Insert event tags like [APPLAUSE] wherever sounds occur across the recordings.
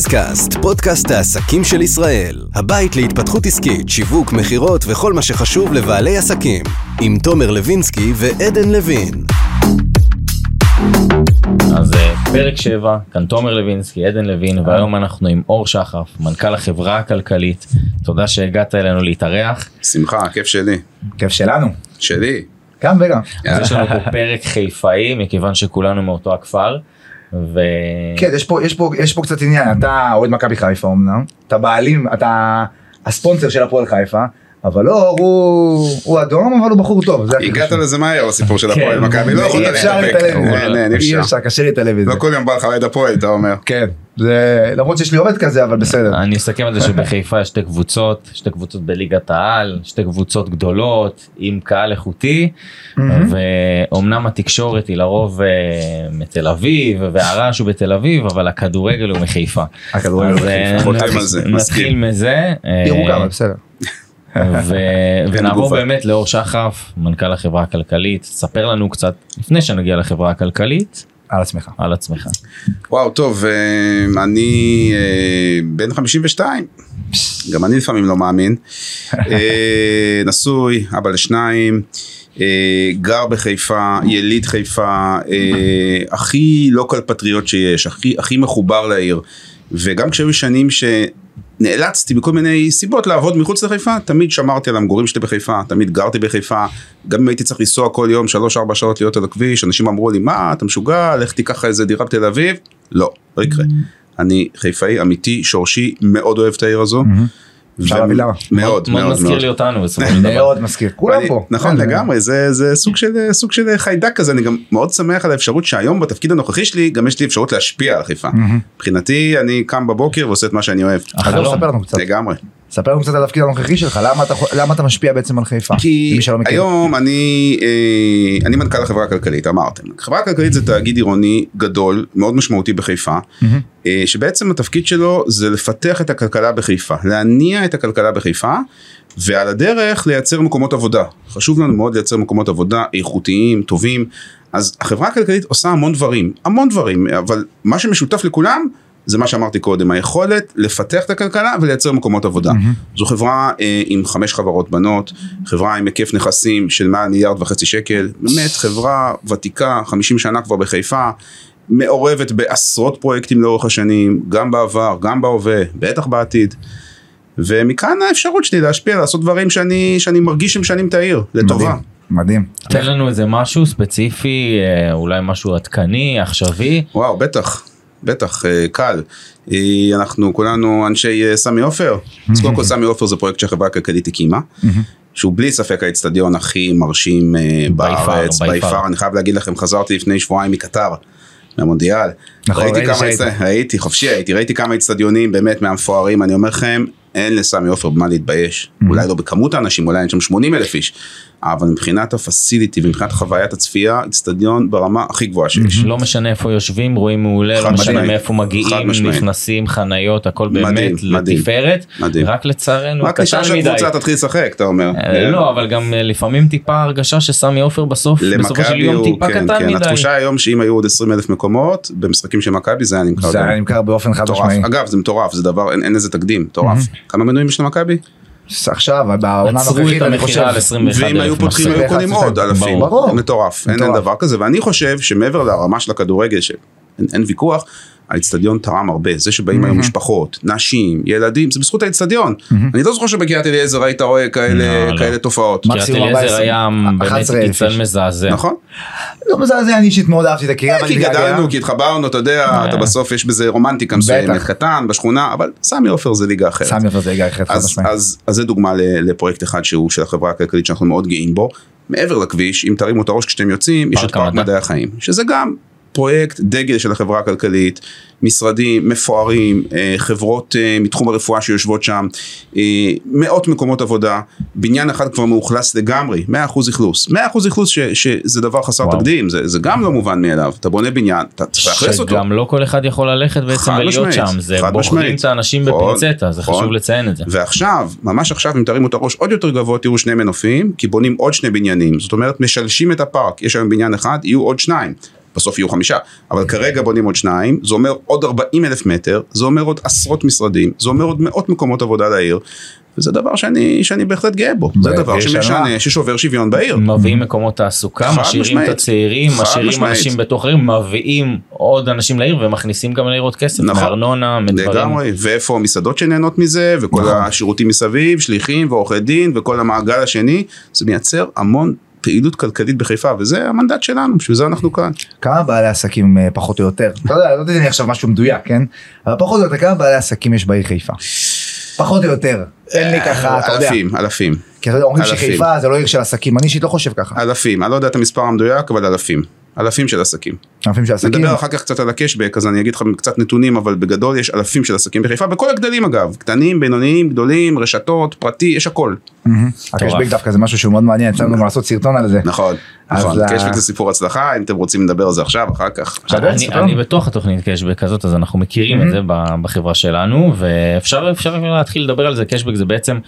ביזקאסט, פודקאסט העסקים של ישראל. הבית להתפתחות עסקית, שיווק, מכירות וכל מה שחשוב לבעלי עסקים. עם תומר לוינסקי ועדן לוין. אז אה, פרק 7, כאן תומר לוינסקי, עדן לוין, והיום אנחנו עם אור שחף, מנכ"ל החברה הכלכלית. תודה שהגעת אלינו להתארח. שמחה, כיף שלי. כיף שלנו. שלי. גם וגם. אז יש לנו פה פרק חיפאי, מכיוון שכולנו מאותו הכפר. ו... כן, יש פה, יש פה, יש פה קצת עניין, אתה אוהד מכבי חיפה אמנם, אתה בעלים, אתה הספונסר של הפועל חיפה, אבל לא, הוא, הוא אדום, אבל הוא בחור טוב. הגעת. לזה מהר הסיפור של כן, הפועל מכבי, לא יכולת להתאפק. אי אי אפשר. קשה להתעלם מזה. לא כל יום בא לך אוהד הפועל, אתה אומר. כן, זה, למרות שיש לי עובד כזה, אבל בסדר. אני אסכם את זה שבחיפה יש שתי קבוצות, שתי קבוצות בליגת העל, שתי קבוצות גדולות עם קהל איכותי, ואומנם התקשורת היא לרוב אה, מתל אביב והרעש הוא בתל אביב, אבל הכדורגל הוא מחיפה. הכדורגל הוא אה, בחיפה. חותם על זה, נתחיל. מזה. אה, ירוקה, אבל בסדר. [LAUGHS] ו... ונעבור. באמת לאור שחף, מנכ"ל החברה הכלכלית, ספר לנו קצת, לפני שנגיע לחברה הכלכלית, על עצמך. על עצמך. וואו, טוב, אה, אני אה, בן 52, גם אני לפעמים לא מאמין. [LAUGHS] אה, נשוי, אבא לשניים, גר בחיפה, יליד חיפה, הכי לוקל פטריוט שיש, הכי, הכי מחובר לעיר. וגם כשהיו שנים שנאלצתי בכל מיני סיבות לעבוד מחוץ לחיפה, תמיד שמרתי על המגורים שלי בחיפה, תמיד גרתי בחיפה, גם אם הייתי צריך לנסוע כל יום 3-4 שעות להיות על הכביש, אנשים אמרו לי, מה, אתה משוגע, לך תיקח איזה דירה בתל אביב? לא, לא יקרה. אני חיפאי אמיתי, שורשי, מאוד אוהב את העיר הזו. אפשר להבין למה. מאוד, מאוד מאוד, מזכיר. לי אותנו בסופו של [LAUGHS] דבר. מאוד מזכיר, כולם פה. נכון כן, לגמרי זה זה סוג של סוג של חיידק כזה אני גם מאוד שמח על האפשרות שהיום בתפקיד הנוכחי שלי גם יש לי אפשרות להשפיע על חיפה. מבחינתי אני קם בבוקר ועושה את מה שאני אוהב. החלום. לגמרי. ספר לנו קצת על התפקיד הנוכחי שלך, למה אתה, למה אתה משפיע בעצם על חיפה? כי. היום אני אה, אני מנכ"ל החברה הכלכלית אמרתם. חברה הכלכלית זה תאגיד עירוני גדול מאוד משמעותי בחיפה. אה, שבעצם התפקיד שלו זה לפתח את הכלכלה בחיפה, להניע את הכלכלה בחיפה ועל הדרך לייצר מקומות עבודה. חשוב לנו מאוד לייצר מקומות עבודה איכותיים, טובים. אז החברה הכלכלית עושה המון דברים, המון דברים, אבל מה שמשותף לכולם זה מה שאמרתי קודם, היכולת לפתח את הכלכלה ולייצר מקומות עבודה. זו חברה אה, עם חמש חברות בנות, חברה עם היקף נכסים של מעל מיליארד וחצי שקל, באמת חברה ותיקה, 50 שנה כבר בחיפה, מעורבת בעשרות פרויקטים לאורך השנים, גם בעבר, גם בהווה, בטח בעתיד. ומכאן האפשרות שלי להשפיע, לעשות דברים שאני, שאני מרגיש שמשנים את העיר, לטובה. מדהים, מדהים. תן לנו איזה משהו ספציפי, אה, אולי משהו עדכני, עכשווי. וואו, בטח, בטח, אה, קל. אה, אנחנו כולנו אנשי אה, סמי עופר. אז קודם כל סמי עופר זה פרויקט שהחברה הכלכלית הקימה. שהוא בלי ספק האצטדיון הכי מרשים בארץ, far. ביפר, אני חייב להגיד לכם, חזרתי לפני שבועיים מקטר, מהמונדיאל, נכון, ראיתי כמה, הייתי חופשי הייתי, ראיתי כמה אצטדיונים באמת מהמפוארים, אני אומר לכם, אין לסמי עופר במה להתבייש, אולי לא בכמות האנשים, אולי אין שם 80 אלף איש, אבל מבחינת הפסיליטי ומבחינת חוויית הצפייה, אצטדיון ברמה הכי גבוהה שיש. לא משנה איפה יושבים, רואים מעולה, לא משנה. מאיפה מגיעים. נכנסים, חניות, הכל באמת. לתפארת. מדהים. רק לצערנו, רק נשאר. שהקבוצה תתחיל לשחק, אתה אומר. אה, לא, אבל גם אה, לפעמים טיפה הרגשה שסמי עופר בסוף, בסופו של יום טיפה כן, קטן כן, מדי. התחושה היום שאם היו עוד 20 אלף מקומות, במשחקים של מכבי זה היה נמכר. זה. היה נמכר באופן חד. משמעי. אגב זה מטורף, זה דבר, אין לזה תקדים, מטורף. כמה מנויים יש למכבי? עכשיו, בעונה הנוכחית, אני חושב. על 21 ואם היו פותחים היו 21, קונים עוד אלפים. ברור. מטורף, אין. דבר כזה, ואני חושב שמעבר לרמה של הכדורגל, שאין אין ויכוח, האיצטדיון תרם הרבה, זה שבאים היום משפחות, נשים, ילדים, זה בזכות האיצטדיון. אני לא זוכר שבקריית אליעזר היית רואה כאלה לא, לא. כאלה תופעות. מה- קריית אליעזר 14, היה באמת 11,000 קיצון איש. מזעזע. נכון? לא מזעזע, אני אישית מאוד אהבתי את הקריאה. כי גדלנו, כי התחברנו, אתה יודע, אתה בסוף יש בזה רומנטיקה מסוימת. קטן, בשכונה, אבל סמי עופר זה ליגה אחרת. סמי עופר זה ליגה אחרת חד אז, משמעית. אז, אז זה דוגמה לפרויקט אחד שהוא של החברה הכלכלית שאנחנו מאוד גאים בו. מעבר לכביש, אם תרימו את הראש כשאתם יוצאים, יש את פארק. מדעי החיים, שזה גם פרויקט דגל של החברה הכלכלית, משרדים מפוארים, אה, חברות אה, מתחום הרפואה שיושבות שם, אה, מאות מקומות עבודה, בניין אחד כבר מאוכלס לגמרי, 100% אכלוס, 100% אכלוס ש, שזה דבר חסר וואו. תקדים, זה, זה גם לא מובן מאליו, אתה בונה בניין, אתה צריך לאכלס אותו. שגם לא כל אחד יכול ללכת בעצם ולהיות משמעית, שם, זה בוחרים. את האנשים נכון, בפינצטה, זה נכון. חשוב לציין את זה. ועכשיו, ממש עכשיו, אם תרימו את הראש עוד יותר גבוה, תראו שני מנופים, כי בונים עוד שני בניינים. זאת אומרת, משלשים את הפארק. יש היום בניין אחד, יהיו עוד שניים. בסוף יהיו חמישה, אבל כרגע בונים עוד שניים, זה אומר עוד 40 אלף מטר, זה אומר עוד עשרות משרדים, זה אומר עוד מאות מקומות עבודה לעיר, וזה דבר שאני, שאני בהחלט גאה בו, זה דבר שמשנה. ששובר שוויון בעיר. מביאים מקומות תעסוקה, משאירים משמעית. את הצעירים, משאירים. אנשים בתוך העיר, מביאים עוד אנשים לעיר ומכניסים גם לעיר עוד כסף, נכון. מארנונה, מדברים. לגמרי, ואיפה המסעדות שנהנות מזה, וכל נכון. השירותים מסביב, שליחים ועורכי דין, וכל המעגל השני, זה מייצר המון פעילות כלכלית בחיפה, וזה המנדט שלנו, בשביל זה אנחנו כאן. כמה בעלי עסקים אה, פחות או יותר, אתה יודע, לא תדעי לי עכשיו משהו מדויק, כן? אבל פחות או יותר כמה בעלי עסקים יש בעיר חיפה? פחות או יותר, תן לי ככה, אתה יודע. אלפים, אלפים, כי אתה יודע, אומרים. שחיפה זה לא עיר של עסקים, אני אישית לא חושב ככה. אלפים, אני לא יודע את המספר המדויק, אבל אלפים. אלפים של עסקים. אלפים של עסקים. נדבר אחר כך קצת על הקשבק, אז אני אגיד לך קצת נתונים, אבל בגדול יש אלפים של עסקים בחיפה, בכל הגדלים אגב, קטנים, בינוניים, גדולים, רשתות, פרטי, יש הכל. הקשבק דווקא זה משהו שהוא מאוד מעניין, יצא לנו גם לעשות סרטון על זה. נכון, נכון. ה- קשבק זה סיפור הצלחה, אם אתם רוצים לדבר על זה עכשיו, אחר כך. אני. בתוך התוכנית קשבק הזאת אז אנחנו מכירים את זה בחברה שלנו ואפשר אפשר להתחיל לדבר על זה קשבק זה בעצם אה,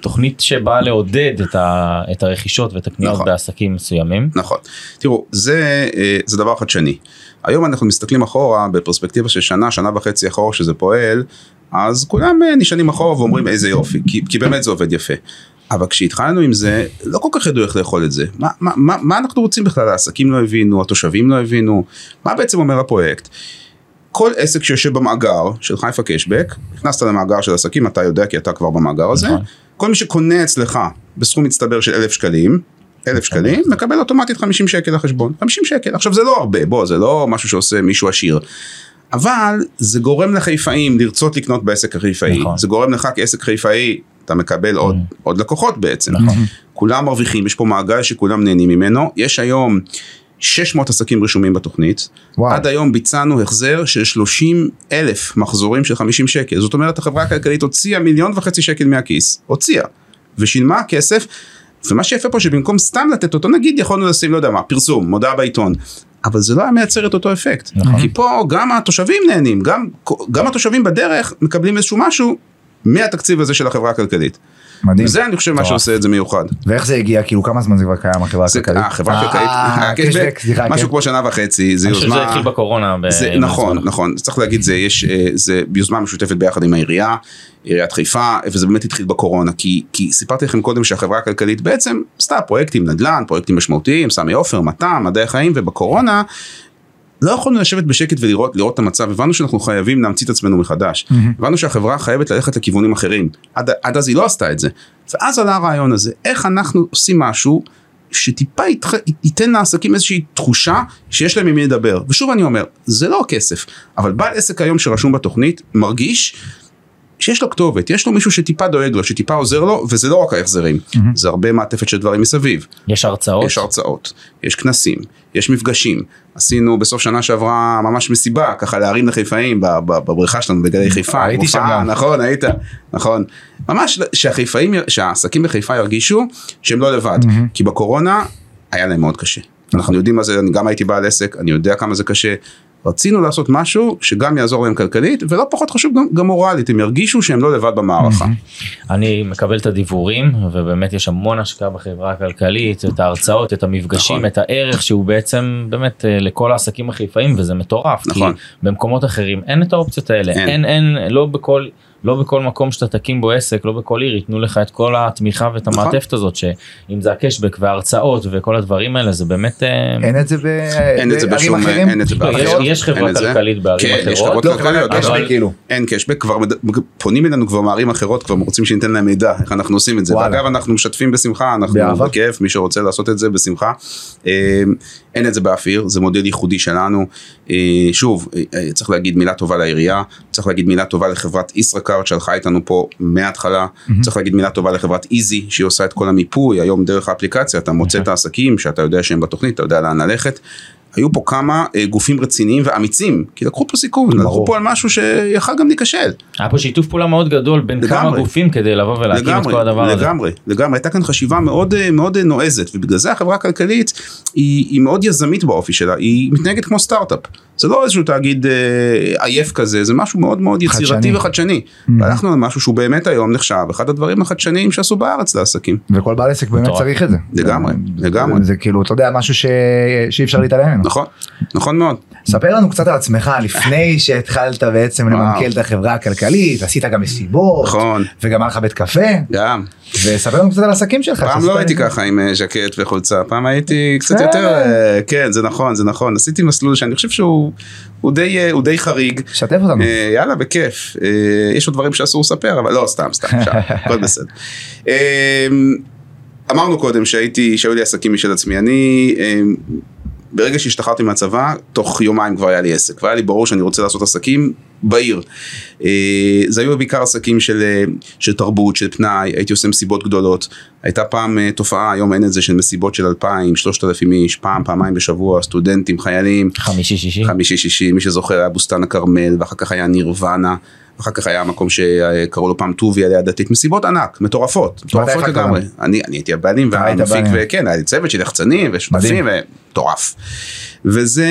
תוכנית שבאה לעודד את, ה, את הרכישות ואת הקניות נכון. בעסקים מסוימים. נכון. תראו, זה, אה, זה דבר חדשני. היום אנחנו מסתכלים אחורה בפרספקטיבה של שנה, שנה וחצי אחורה שזה פועל, אז כולם אה, נשענים אחורה ואומרים איזה יופי, כי, כי באמת זה עובד יפה. אבל כשהתחלנו עם זה, לא כל כך ידעו איך לאכול את זה. מה, מה, מה, מה אנחנו רוצים בכלל? העסקים לא הבינו, התושבים לא הבינו, מה בעצם אומר הפרויקט? כל עסק שיושב במאגר של חיפה קשבק, נכנסת למאגר של עסקים, אתה יודע כי אתה כבר במאגר הזה, נכון. כל מי שקונה אצלך בסכום מצטבר של אלף שקלים, אלף שקלים, מקבל אוטומטית 50 שקל לחשבון, 50 שקל, עכשיו זה לא הרבה, בוא, זה לא משהו שעושה מישהו עשיר. אבל זה גורם לחיפאים לרצות לקנות בעסק החיפאי, נכון. זה גורם לך כעסק חיפאי, אתה מקבל עוד, עוד לקוחות בעצם. נכון. כולם מרוויחים, יש פה מעגל שכולם נהנים ממנו, יש היום 600 עסקים רשומים בתוכנית, וואו. עד היום ביצענו החזר של 30 אלף מחזורים של 50 שקל, זאת אומרת החברה הכלכלית הוציאה מיליון וחצי שקל מהכיס, הוציאה, ושילמה כסף, ומה שיפה פה שבמקום סתם לתת אותו, נגיד יכולנו לשים, לא יודע מה, פרסום, מודעה בעיתון, אבל זה לא היה מייצר את אותו אפקט, נכון. כי פה גם התושבים נהנים, גם, גם התושבים בדרך מקבלים איזשהו משהו מהתקציב הזה של החברה הכלכלית. מדהים. וזה אני חושב מה. שעושה את זה מיוחד. ואיך זה הגיע, כאילו כמה זמן זה כבר קיים החברה הכלכלית? החברה אה, הכלכלית, הקשבק, הקשבק, סליחה, משהו כן. כמו שנה וחצי, זה אני חושב שזה יוזמה, התחיל בקורונה. נכון. נכון, צריך להגיד זה, יש, אה, זה יוזמה משותפת ביחד עם העירייה, עיריית חיפה, וזה באמת התחיל בקורונה, כי, כי סיפרתי לכם קודם שהחברה הכלכלית בעצם עשתה פרויקטים נדל"ן, פרויקטים משמעותיים, סמי עופר, מתם, מדעי החיים, ובקורונה לא יכולנו לשבת בשקט ולראות לראות את המצב, הבנו שאנחנו חייבים להמציא את עצמנו מחדש. הבנו שהחברה חייבת ללכת לכיוונים אחרים. עד, עד אז היא לא עשתה את זה. ואז עלה הרעיון הזה, איך אנחנו עושים משהו שטיפה. ייתן לעסקים איזושהי תחושה שיש להם עם מי לדבר. ושוב אני אומר, זה לא הכסף, אבל בעל עסק היום שרשום בתוכנית מרגיש שיש לו כתובת, יש לו מישהו שטיפה דואג לו, שטיפה עוזר לו, וזה לא רק ההחזרים, זה הרבה מעטפת של דברים מסביב. יש הרצאות. יש הרצאות, יש כנסים, יש מפגשים. עשינו בסוף שנה שעברה ממש מסיבה, ככה להרים לחיפאים בבריכה שלנו בגלי חיפה. הייתי שם גם. נכון, היית, נכון. ממש שהחיפאים, שהעסקים בחיפה ירגישו שהם לא לבד. כי בקורונה היה להם מאוד קשה. אנחנו יודעים מה זה, אני גם הייתי בעל עסק, אני יודע כמה זה קשה. רצינו לעשות משהו שגם יעזור להם כלכלית, ולא פחות חשוב גם, גם מורלית, הם ירגישו שהם לא לבד במערכה. אני מקבל את הדיבורים ובאמת יש המון השקעה בחברה הכלכלית את ההרצאות את המפגשים נכון. את הערך שהוא בעצם באמת אה, לכל העסקים החיפאים וזה מטורף נכון. כי במקומות אחרים אין את האופציות האלה אין. אין אין לא בכל לא בכל מקום שאתה תקים בו עסק לא בכל עיר ייתנו לך את כל התמיכה ואת נכון. המעטפת הזאת שאם זה הקשבק וההרצאות וכל הדברים האלה זה באמת אה, אין את זה בערים אחרים? אין את זה יש- באחרות. יש חברה. כלכלית בערים כן, יש אחרות. חברות לא, כלכליות, קשבק אבל כאילו. אין קשבק, כבר מד- פונים אלינו כבר מערים אחרות, כבר רוצים שניתן להם מידע, איך אנחנו עושים את זה. ואגב, אנחנו משתפים בשמחה, אנחנו. בכיף, מי שרוצה לעשות את זה בשמחה. אה, אין את זה באף עיר, זה מודל ייחודי שלנו. אה, שוב, אה, צריך להגיד מילה טובה לעירייה, צריך להגיד מילה טובה לחברת ישראכרט שהלכה איתנו פה מההתחלה, צריך להגיד מילה טובה לחברת איזי שהיא עושה את כל המיפוי, היום דרך האפליקציה אתה מוצא את העסקים שאתה יודע שהם בתוכנית, אתה יודע לאן ללכת. היו פה כמה אה, גופים רציניים ואמיצים, כי לקחו פה סיכון, לקחו פה על משהו שיכל גם להיכשל. היה פה שיתוף פעולה מאוד גדול בין כמה לגמרי. גופים כדי לבוא ולהקים את לגמרי, כל הדבר הזה. לגמרי, לגמרי, הייתה כאן חשיבה מאוד אה, מאוד אה, נועזת, ובגלל זה החברה הכלכלית היא, היא מאוד יזמית באופי שלה, היא מתנהגת כמו סטארט-אפ. זה לא איזשהו תאגיד אה, עייף כזה, זה משהו מאוד מאוד יצירתי חדשני. וחדשני. והלכנו על משהו שהוא באמת היום נחשב אחד הדברים החדשניים שעשו בארץ לעסקים. וכל בעל עסק באמת. צריך את זה. לגמרי, לגמרי. זה כאילו, אתה יודע, משהו ש- שאי אפשר להתעלם ממנו. נכון, נכון מאוד. ספר לנו קצת על עצמך לפני [LAUGHS] שהתחלת בעצם. למנכ"ל את החברה הכלכלית, עשית גם מסיבות, נכון. וגם היה לך בית קפה, גם. וספר לנו קצת על העסקים שלך. פעם לא הייתי. ככה עם אה, ז'קט וחולצה, פעם הייתי קצת. יותר, אה, כן זה נכון זה נכון, עשיתי מסלול שאני חושב שהוא הוא די, אה, הוא די חריג. שתף אותנו. אה, יאללה בכיף, אה, יש עוד דברים שאסור לספר אבל לא סתם סתם, [LAUGHS] אפשר, הכל בסדר. אה, אמרנו קודם שהייתי, שהיו לי עסקים משל עצמי, אני אה, ברגע שהשתחררתי מהצבא, תוך יומיים כבר היה לי עסק, והיה לי ברור שאני רוצה לעשות עסקים בעיר. אה, זה היו בעיקר עסקים של, אה, של תרבות, של פנאי, הייתי עושה מסיבות גדולות. הייתה פעם אה, תופעה, היום אין את זה, של מסיבות של 2,000, 3,000 איש, פעם, פעמיים בשבוע, סטודנטים, חיילים. חמישי שישי. חמישי שישי, מי שזוכר היה בוסתן הכרמל, ואחר כך היה נירוונה, ואחר כך היה מקום שקראו לו פעם טוביה ליד דתית, מסיבות ענק, מטורפות, מטורפות לגמרי. אני, אני הייתי הבעלים והמפיק. וכן, היה לי צוות של יחצנים ושותפים, ומטורף. וזה...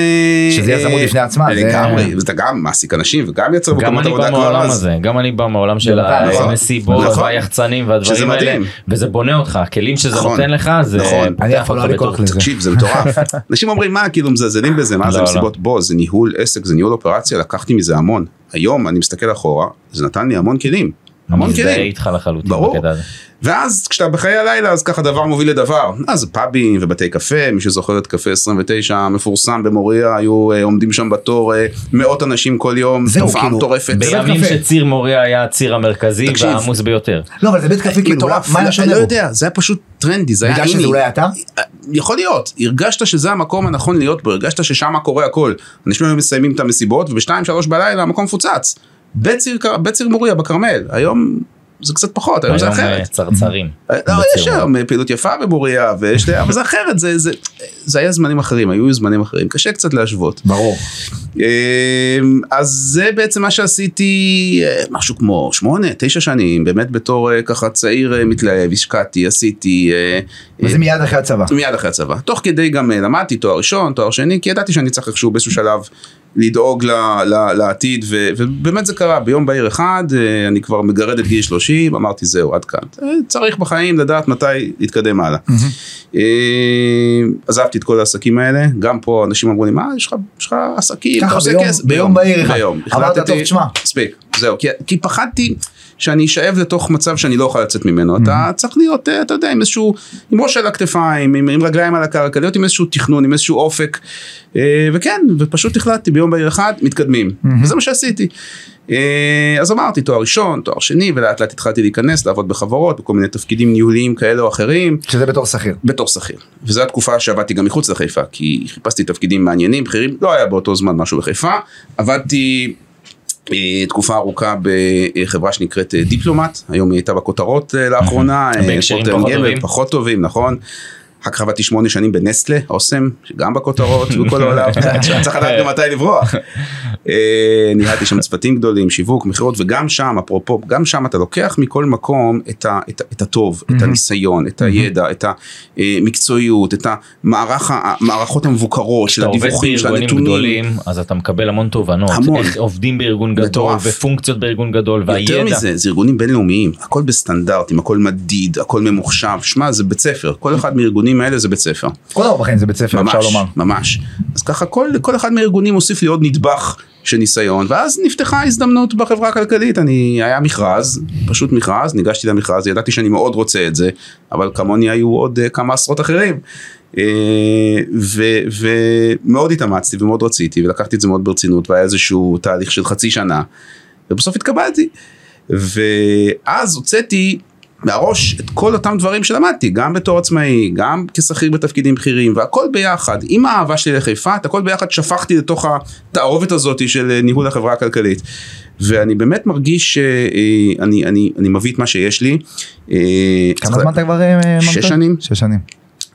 שזה יזמות בפני עצמה, לגמרי, ואתה גם מעסיק אנשים וגם גם מקומות אני עבודה בא כמו מהעולם אז. הזה, גם אני בא מהעולם של בוודאי, נכון. המסיבות נכון. והיחצנים והדברים האלה. וזה בונה אותך, הכלים שזה נכון. נותן לך, זה נכון. אני פותח אותך לא לקוח בתור- לזה. תקשיב זה מטורף [LAUGHS] אנשים אומרים מה כאילו מזלזלים בזה מה זה לא, לא. מסיבות בוא זה ניהול עסק זה ניהול אופרציה לקחתי מזה המון היום אני מסתכל אחורה זה נתן לי המון כלים המון מזדהה כלים איתך לחלוטין ברור. בקטע הזה. ואז כשאתה בחיי הלילה אז ככה דבר מוביל לדבר אז פאבים ובתי קפה מי שזוכר את קפה 29 המפורסם במוריה היו אה, עומדים שם בתור אה, מאות אנשים כל יום זהו, תופעה כאילו, מטורפת בימים קפה. שציר מוריה היה הציר המרכזי תקשיב. והעמוס ביותר. לא, אבל זה בית קפה כאילו, מטורף מה היה לא- שונה לא? יודע זה היה פשוט טרנדי זה היה בגלל שזה. אולי אתה? יכול להיות, הרגשת שזה המקום הנכון להיות בו, הרגשת ששם קורה הכל. אנשים היו מסיימים את המסיבות ובשתיים שלוש בלילה המקום מפוצץ. בציר, בציר מוריה בכרמל, היום זה קצת פחות, היום זה היום אחרת. אה, צרצרים. לא, יש היום פעילות יפה במוריה, ויש, אבל זה אחרת, זה, זה, זה היה זמנים אחרים, היו זמנים אחרים, קשה קצת להשוות. ברור. אמ, אז זה בעצם מה שעשיתי אה, משהו כמו שמונה, תשע שנים, באמת בתור אה, ככה צעיר אה, מתלהב, השקעתי, עשיתי. אה, וזה מיד אחרי הצבא. מיד אחרי הצבא. תוך כדי גם אה, למדתי תואר ראשון, תואר שני, כי ידעתי שאני צריך איכשהו באיזשהו שלב לדאוג ל, ל, לעתיד, ו, ובאמת זה קרה ביום בהיר אחד, אה, אני כבר מגרד את גיל 30, אמרתי זהו, עד כאן. אה, צריך בחיים לדעת מתי להתקדם הלאה. אה, עזבתי את כל העסקים האלה, גם פה אנשים אמרו לי, מה, יש לך, יש לך עסקים, ככה, ביום- כסף. ביום בהיר אחד. ביום. אמרת, החלטתי- "טוב, תשמע." מספיק, זהו, כי, כי פחדתי שאני אשאב לתוך מצב שאני לא אוכל לצאת ממנו, אתה צריך להיות, אה, אתה יודע, עם איזשהו, עם ראש על הכתפיים, עם, עם רגליים על הקרקע, להיות עם איזשהו תכנון, עם איזשהו אופק, אה, וכן, ופשוט החלטתי ביום בהיר אחד, מתקדמים, וזה מה שעשיתי. אה, אז אמרתי תואר ראשון, תואר שני, ולאט לאט התחלתי להיכנס, לעבוד בחברות, בכל מיני תפקידים ניהוליים כאלה או אחרים. שזה בתור שכיר. בתור שכיר. וזו התקופה שעבדתי גם מחוץ לחיפה, כי חיפשתי תפקידים מעניינים, בכירים, לא היה באותו זמן משהו בחיפה. עבדתי תקופה ארוכה בחברה שנקראת אה, דיפלומט, היום היא הייתה בכותרות אה, לאחרונה. אה, בהקשרים פחות טובים. פחות טובים, נכון. אחר כך עבדתי שמונה שנים בנסטלה, אוסם, שגם בכותרות בכל העולם, [LAUGHS] צריך לדעת גם מתי לברוח. אה, ניהלתי שם צוותים גדולים, שיווק, מכירות, וגם שם, אפרופו, גם שם אתה לוקח מכל מקום את, ה, את, את הטוב, את הניסיון, את הידע, את המקצועיות, את המערך, המערכות המבוקרות של כשאתה עובד הדיווחים, של בארגונים הנתונים. גדולים אז אתה מקבל המון תובנות, המון. איך עובדים בארגון גדול. ופונקציות בארגון גדול יותר והידע. מזה, זה ארגונים בינלאומיים, הכל בסטנדרטים, הכל מדיד, הכל ממוחשב, שמע זה בית ספר, כל אחד מהארגונים האלה זה בית ספר. כל בחיים זה בית ספר, אפשר ממש, לומר. ממש. אז ככה כל, כל אחד מהארגונים הוסיף לי עוד נדבך של ניסיון, ואז נפתחה הזדמנות בחברה הכלכלית, אני, היה מכרז, פשוט מכרז, ניגשתי למכרז, ידעתי שאני מאוד רוצה את זה, אבל כמוני היו עוד uh, כמה עשרות אחרים. Uh, ו- ומאוד התאמצתי ומאוד רציתי ולקחתי את זה מאוד ברצינות והיה איזשהו תהליך של חצי שנה ובסוף התקבלתי ואז הוצאתי מהראש את כל אותם דברים שלמדתי, גם בתור עצמאי, גם כשכיר בתפקידים בכירים, והכל ביחד, עם האהבה שלי לחיפה, את הכל ביחד שפכתי לתוך התערובת הזאת של אה, ניהול החברה הכלכלית. ואני באמת מרגיש שאני אני, אני מביא את מה שיש לי. אה, כמה זמן אתה כבר אה, שש מנכ"ל? שנים. שש שנים.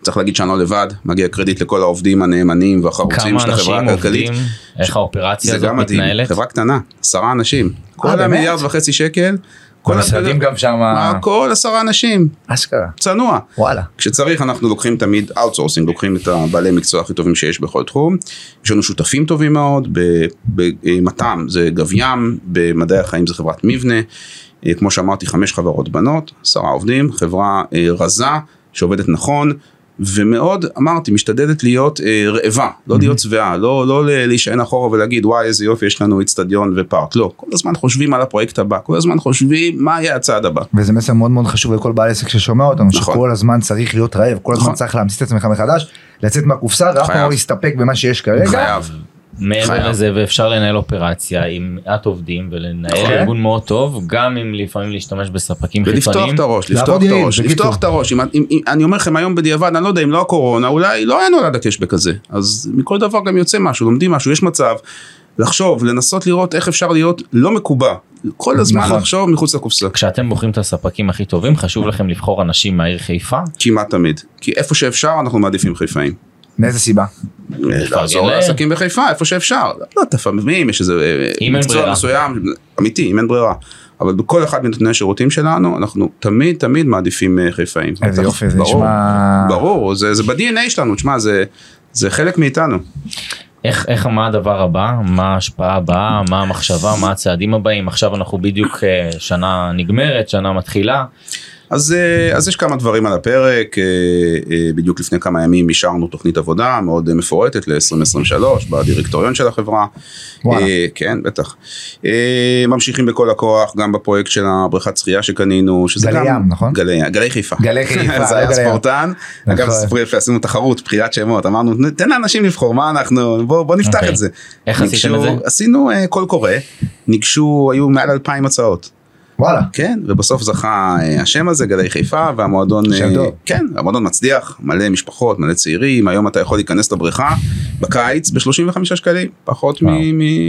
צריך להגיד שאני לא לבד, מגיע קרדיט לכל העובדים הנאמנים והחרוצים כמה של אנשים החברה הכלכלית. עובדים, איך האופרציה זה הזאת גם מדהים, מתנהלת. חברה קטנה, עשרה אנשים. כל? המיליארד וחצי שקל, כל המשרדים גם שם. כל עשרה אנשים, אשכרה. צנוע. וואלה. כשצריך אנחנו לוקחים תמיד outsourcing, לוקחים את הבעלי מקצוע הכי טובים שיש בכל תחום. יש לנו שותפים טובים מאוד, במת"ם זה גב ים, במדעי החיים זה חברת מבנה. אה, כמו שאמרתי, חמש חברות בנות, עשרה עובדים, חברה אה, רזה, שעובדת נכון. ומאוד, אמרתי, משתדלת להיות אה, רעבה, לא להיות שבעה, לא, לא להישען אחורה ולהגיד וואי איזה יופי יש לנו אצטדיון ופארק, לא, כל הזמן חושבים על הפרויקט הבא, כל הזמן חושבים מה יהיה הצעד הבא. וזה מסר מאוד מאוד חשוב לכל בעל עסק ששומע אותנו, נכון. שכל הזמן צריך להיות רעב, כל הזמן נכון. צריך להמציא את עצמך מחדש, לצאת מהקופסה, ואף פעם. לא להסתפק במה שיש כרגע. חייב. מעבר. לזה ואפשר לנהל אופרציה עם מעט עובדים ולנהל נכון. ארגון מאוד טוב גם אם לפעמים להשתמש בספקים ולפתוח חיצוניים. את הראש, לפתוח את הראש. לפתוח את הראש, אני אומר לכם היום בדיעבד, אני לא יודע אם לא הקורונה, אולי לא היה נולד הקשבק הזה, אז מכל דבר גם יוצא משהו, לומדים משהו, יש מצב לחשוב, לנסות לראות איך אפשר להיות לא מקובע, כל הזמן נכון. לחשוב מחוץ לקופסה, כשאתם בוחרים את הספקים הכי טובים חשוב לכם לבחור אנשים מהעיר חיפה. כמעט תמיד, כי איפה שאפשר אנחנו מעדיפים חיפאים. מאיזה סיבה? לעזור להם. לעסקים בחיפה איפה שאפשר, לא יודעת, לפעמים יש איזה אה, מקצוע. מסוים, אמיתי, אם אין ברירה, אבל בכל אחד מנותני השירותים שלנו אנחנו תמיד תמיד מעדיפים אה, חיפאים. איזה יופי, זה נשמע... ברור, זה, ב-DNA שלנו, תשמע, זה, זה חלק מאיתנו. איך, איך מה הדבר הבא מה ההשפעה הבאה מה המחשבה מה הצעדים הבאים עכשיו אנחנו בדיוק אה, שנה נגמרת שנה מתחילה אז, אה, אז יש כמה דברים על הפרק, אה, אה, בדיוק לפני כמה ימים אישרנו תוכנית עבודה מאוד מפורטת ל-2023 בדירקטוריון של החברה. וואלה. כן, בטח. ממשיכים בכל הכוח, גם בפרויקט של הבריכת שחייה שקנינו, שזה גלי גם... ים, נכון? גלי, גלי חיפה. גלי חיפה, [LAUGHS] זה לא היה גלי. ספורטן. אגב, נכון. סיפור יפה, עשינו תחרות, בחירת שמות, אמרנו, תן לאנשים לבחור, מה אנחנו, בוא, בוא נפתח אוקיי. את זה. איך עשיתם את זה? עשינו קול קורא, ניגשו, היו מעל אלפיים הצעות. וואלה. כן, ובסוף זכה אה, השם הזה, גלי חיפה, והמועדון, שם אה, טוב. כן, המועדון מצליח, מלא משפחות, מלא צעירים, היום אתה יכול להיכנס לבריכה בקיץ ב-35 שקלים, פחות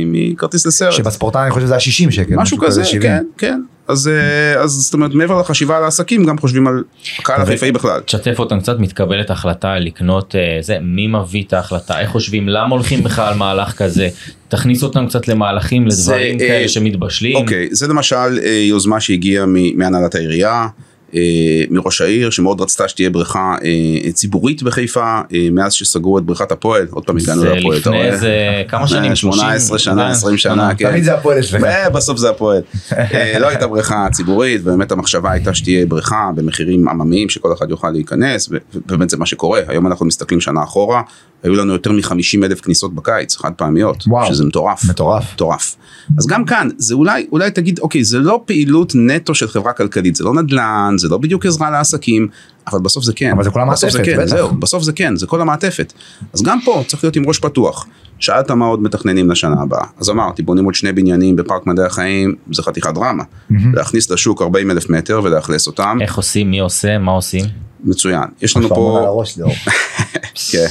מכרטיס לסרט. שבספורטאי אני חושב שזה היה 60 שקל. משהו כזה, 70. כן, כן. אז, אה, אז זאת אומרת, מעבר לחשיבה על העסקים, גם חושבים על הקהל החיפאי בכלל. תשתף אותם קצת מתקבלת החלטה לקנות אה, זה מי מביא את ההחלטה איך חושבים למה הולכים בכלל על מהלך כזה תכניס אותם קצת למהלכים זה, לדברים אה, כאלה שמתבשלים. אוקיי, זה למשל אה, יוזמה שהגיעה מהנהלת העירייה, אה, מראש העיר, שמאוד רצתה שתהיה בריכה אה, ציבורית בחיפה, אה, מאז שסגרו את בריכת הפועל, עוד פעם הגענו זה להפועל, אתה לפני? איזה כמה שנים? אה, 18 30? שנה, אה, 20 שנה, כן. תמיד זה הפועל אצלך. ובסוף זה הפועל. אה, לא הייתה בריכה ציבורית, ובאמת המחשבה הייתה שתהיה בריכה במחירים עממיים שכל אחד יוכל להיכנס, ובאמת זה מה שקורה. היום אנחנו מסתכלים שנה אחורה, היו לנו יותר מ-50 אלף כניסות בקיץ, חד פעמיות, וואו. שזה מטורף. מטורף. מטורף. אז גם כאן, זה אולי, אולי תגיד, אוקיי, זה לא פעילות נטו של חברה כלכלית, זה לא נדל"ן, זה לא בדיוק עזרה לעסקים, אבל בסוף זה כן. אבל זה כל בסוף זה המעטפת, כן, בטח. זהו, בסוף זה כן, זה כל המעטפת. אז גם פה צריך להיות עם ראש פתוח. שאלת מה עוד מתכננים לשנה הבאה. אז אמרתי, בונים עוד שני בניינים בפארק מדעי החיים, זה חתיכת דרמה. להכניס לשוק 40 אלף מטר ולאכלס אותם, איך עושים מי עושה מה עושים. מצוין. יש לנו המון על פה... הראש. [LAUGHS] כן.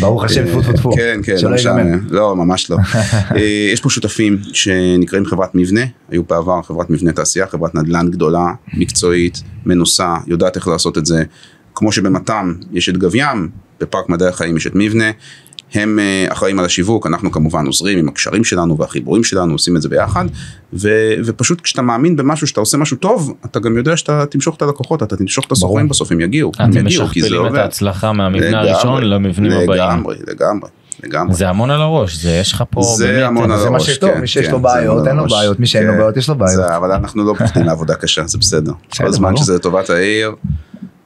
ברוך השם, טפו טפו טפו. כן, כן, שלא לא משנה. לא, ממש לא. [LAUGHS] אה, יש פה שותפים שנקראים חברת מבנה, היו בעבר חברת מבנה תעשייה, חברת נדל"ן גדולה, מקצועית, מנוסה, יודעת איך לעשות את זה. כמו שבמתם יש את גב ים, בפארק מדעי החיים יש את מבנה. הם אה, אחראים על השיווק, אנחנו כמובן עוזרים עם הקשרים שלנו והחיבורים שלנו, עושים את זה ביחד, ו- ופשוט כשאתה מאמין במשהו, שאתה עושה משהו טוב, אתה גם יודע שאתה תמשוך את הלקוחות, אתה תמשוך את הסוחרים בסוף, הם יגיעו, הם אתם יגיעו, כי זה משכפלים את עובד. ההצלחה מהמבנה לגמרי, הראשון למבנים הבאים. לגמרי, לגמרי, לגמרי. זה המון על הראש זה יש לך פה זה באמת המון על זה מה הראש, שטוב, כן, מי שיש כן, לו בעיות, אין לו. בעיות, מי שאין לו כן. בעיות, יש לו בעיות. זה- אבל אנחנו לא פוחדים לעבודה קשה, זה בסדר. כל זמן. שזה לטובת העיר,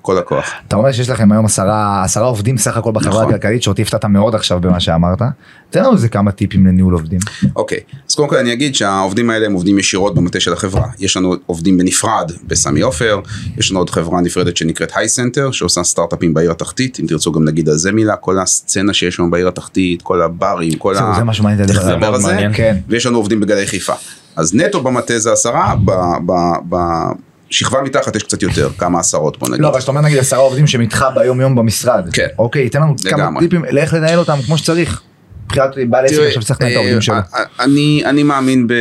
כל הכוח. אתה אומר שיש לכם היום עשרה עשרה עובדים סך הכל בחברה נכון. הכלכלית שאותי הפתעת מאוד עכשיו במה שאמרת. תן לנו איזה כמה טיפים לניהול עובדים. אוקיי, אז קודם כל אני אגיד שהעובדים האלה הם עובדים ישירות במטה של החברה. יש לנו עובדים בנפרד בסמי עופר, יש לנו עוד חברה נפרדת שנקראת היי סנטר, שעושה סטארט-אפים בעיר התחתית, אם תרצו גם נגיד על זה מילה, כל הסצנה שיש שם בעיר התחתית, כל הברים, כל זהו, ה... זה משהו מעניין לדבר על זה. כן. ויש לנו עובדים בגלי חיפה. אז נטו במטה זה עשרה, בשכבה מתחת יש קצת יותר, כמה עשרות בוא נגיד. לא, אבל שאתה אומר נגיד עשרה עובדים שמתך ביום יום במשרד. כן. אוקיי, תן לנו כמה לגמרי. טיפים לאיך לנהל אותם כמו שצריך. מבחינת בעל עסק עכשיו צריך לנהל את העובדים אה, שלו. אה, אני, אני מאמין, ב,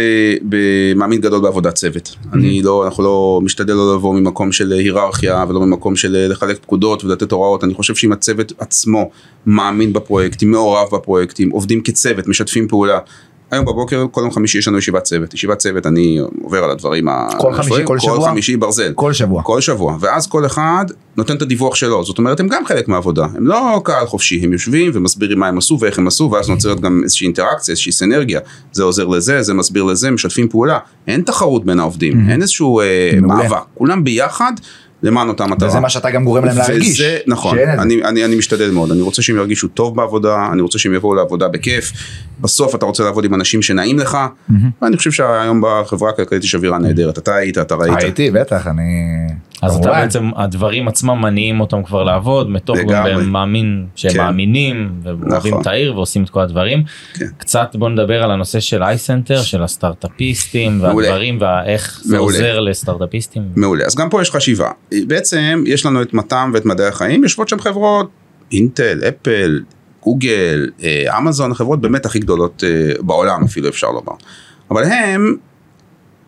ב, מאמין גדול בעבודת צוות. אני לא, אנחנו לא, משתדל לא לבוא ממקום של היררכיה ולא ממקום של לחלק פקודות ולתת הוראות. אני חושב שאם הצוות עצמו מאמין בפרויקטים, מעורב בפרויקטים, עובדים כצוות, משתפים פעולה. היום בבוקר, כל יום חמישי יש לנו ישיבת צוות. ישיבת צוות, אני עובר על הדברים ה... כל חמישי, כל שבוע? כל חמישי ברזל. כל שבוע. כל שבוע, ואז כל אחד נותן את הדיווח שלו, זאת אומרת הם גם חלק מהעבודה, הם לא קהל חופשי, הם יושבים ומסבירים מה הם עשו ואיך הם עשו, ואז נוצרת גם איזושהי אינטראקציה, איזושהי סנרגיה, זה עוזר לזה, זה מסביר לזה, משתפים פעולה, אין תחרות בין העובדים, אין איזשהו אה. מאבק, כולם ביחד למען אותה מטרה. וזה מה שאתה גם גורם להם להרגיש. וזה, נכון. אני, אני, אני משתדל מאוד, אני רוצה שהם ירגישו טוב בעבודה, אני רוצה שהם יבואו לעבודה בכיף, בסוף אתה רוצה לעבוד עם אנשים שנעים לך, ואני חושב שהיום בחברה הכלכלית יש אווירה נהדרת, אתה היית, אתה ראית. הייתי, בטח, אני... אז אתה. בעצם הדברים עצמם מניעים אותם כבר לעבוד מתוך גם לגמרי. הם מאמין שהם כן. מאמינים ואוהבים נכון. את העיר ועושים את כל הדברים. כן. קצת בוא נדבר על הנושא של אייסנטר של הסטארטאפיסטים. והדברים ואיך זה מעולה. עוזר לסטארטאפיסטים. מעולה, אז גם פה יש חשיבה. בעצם יש לנו את מתם ואת מדעי החיים, יושבות שם חברות, אינטל, אפל, גוגל, אה, אמזון, החברות באמת הכי גדולות אה, בעולם אפילו אפשר לומר. אבל הם,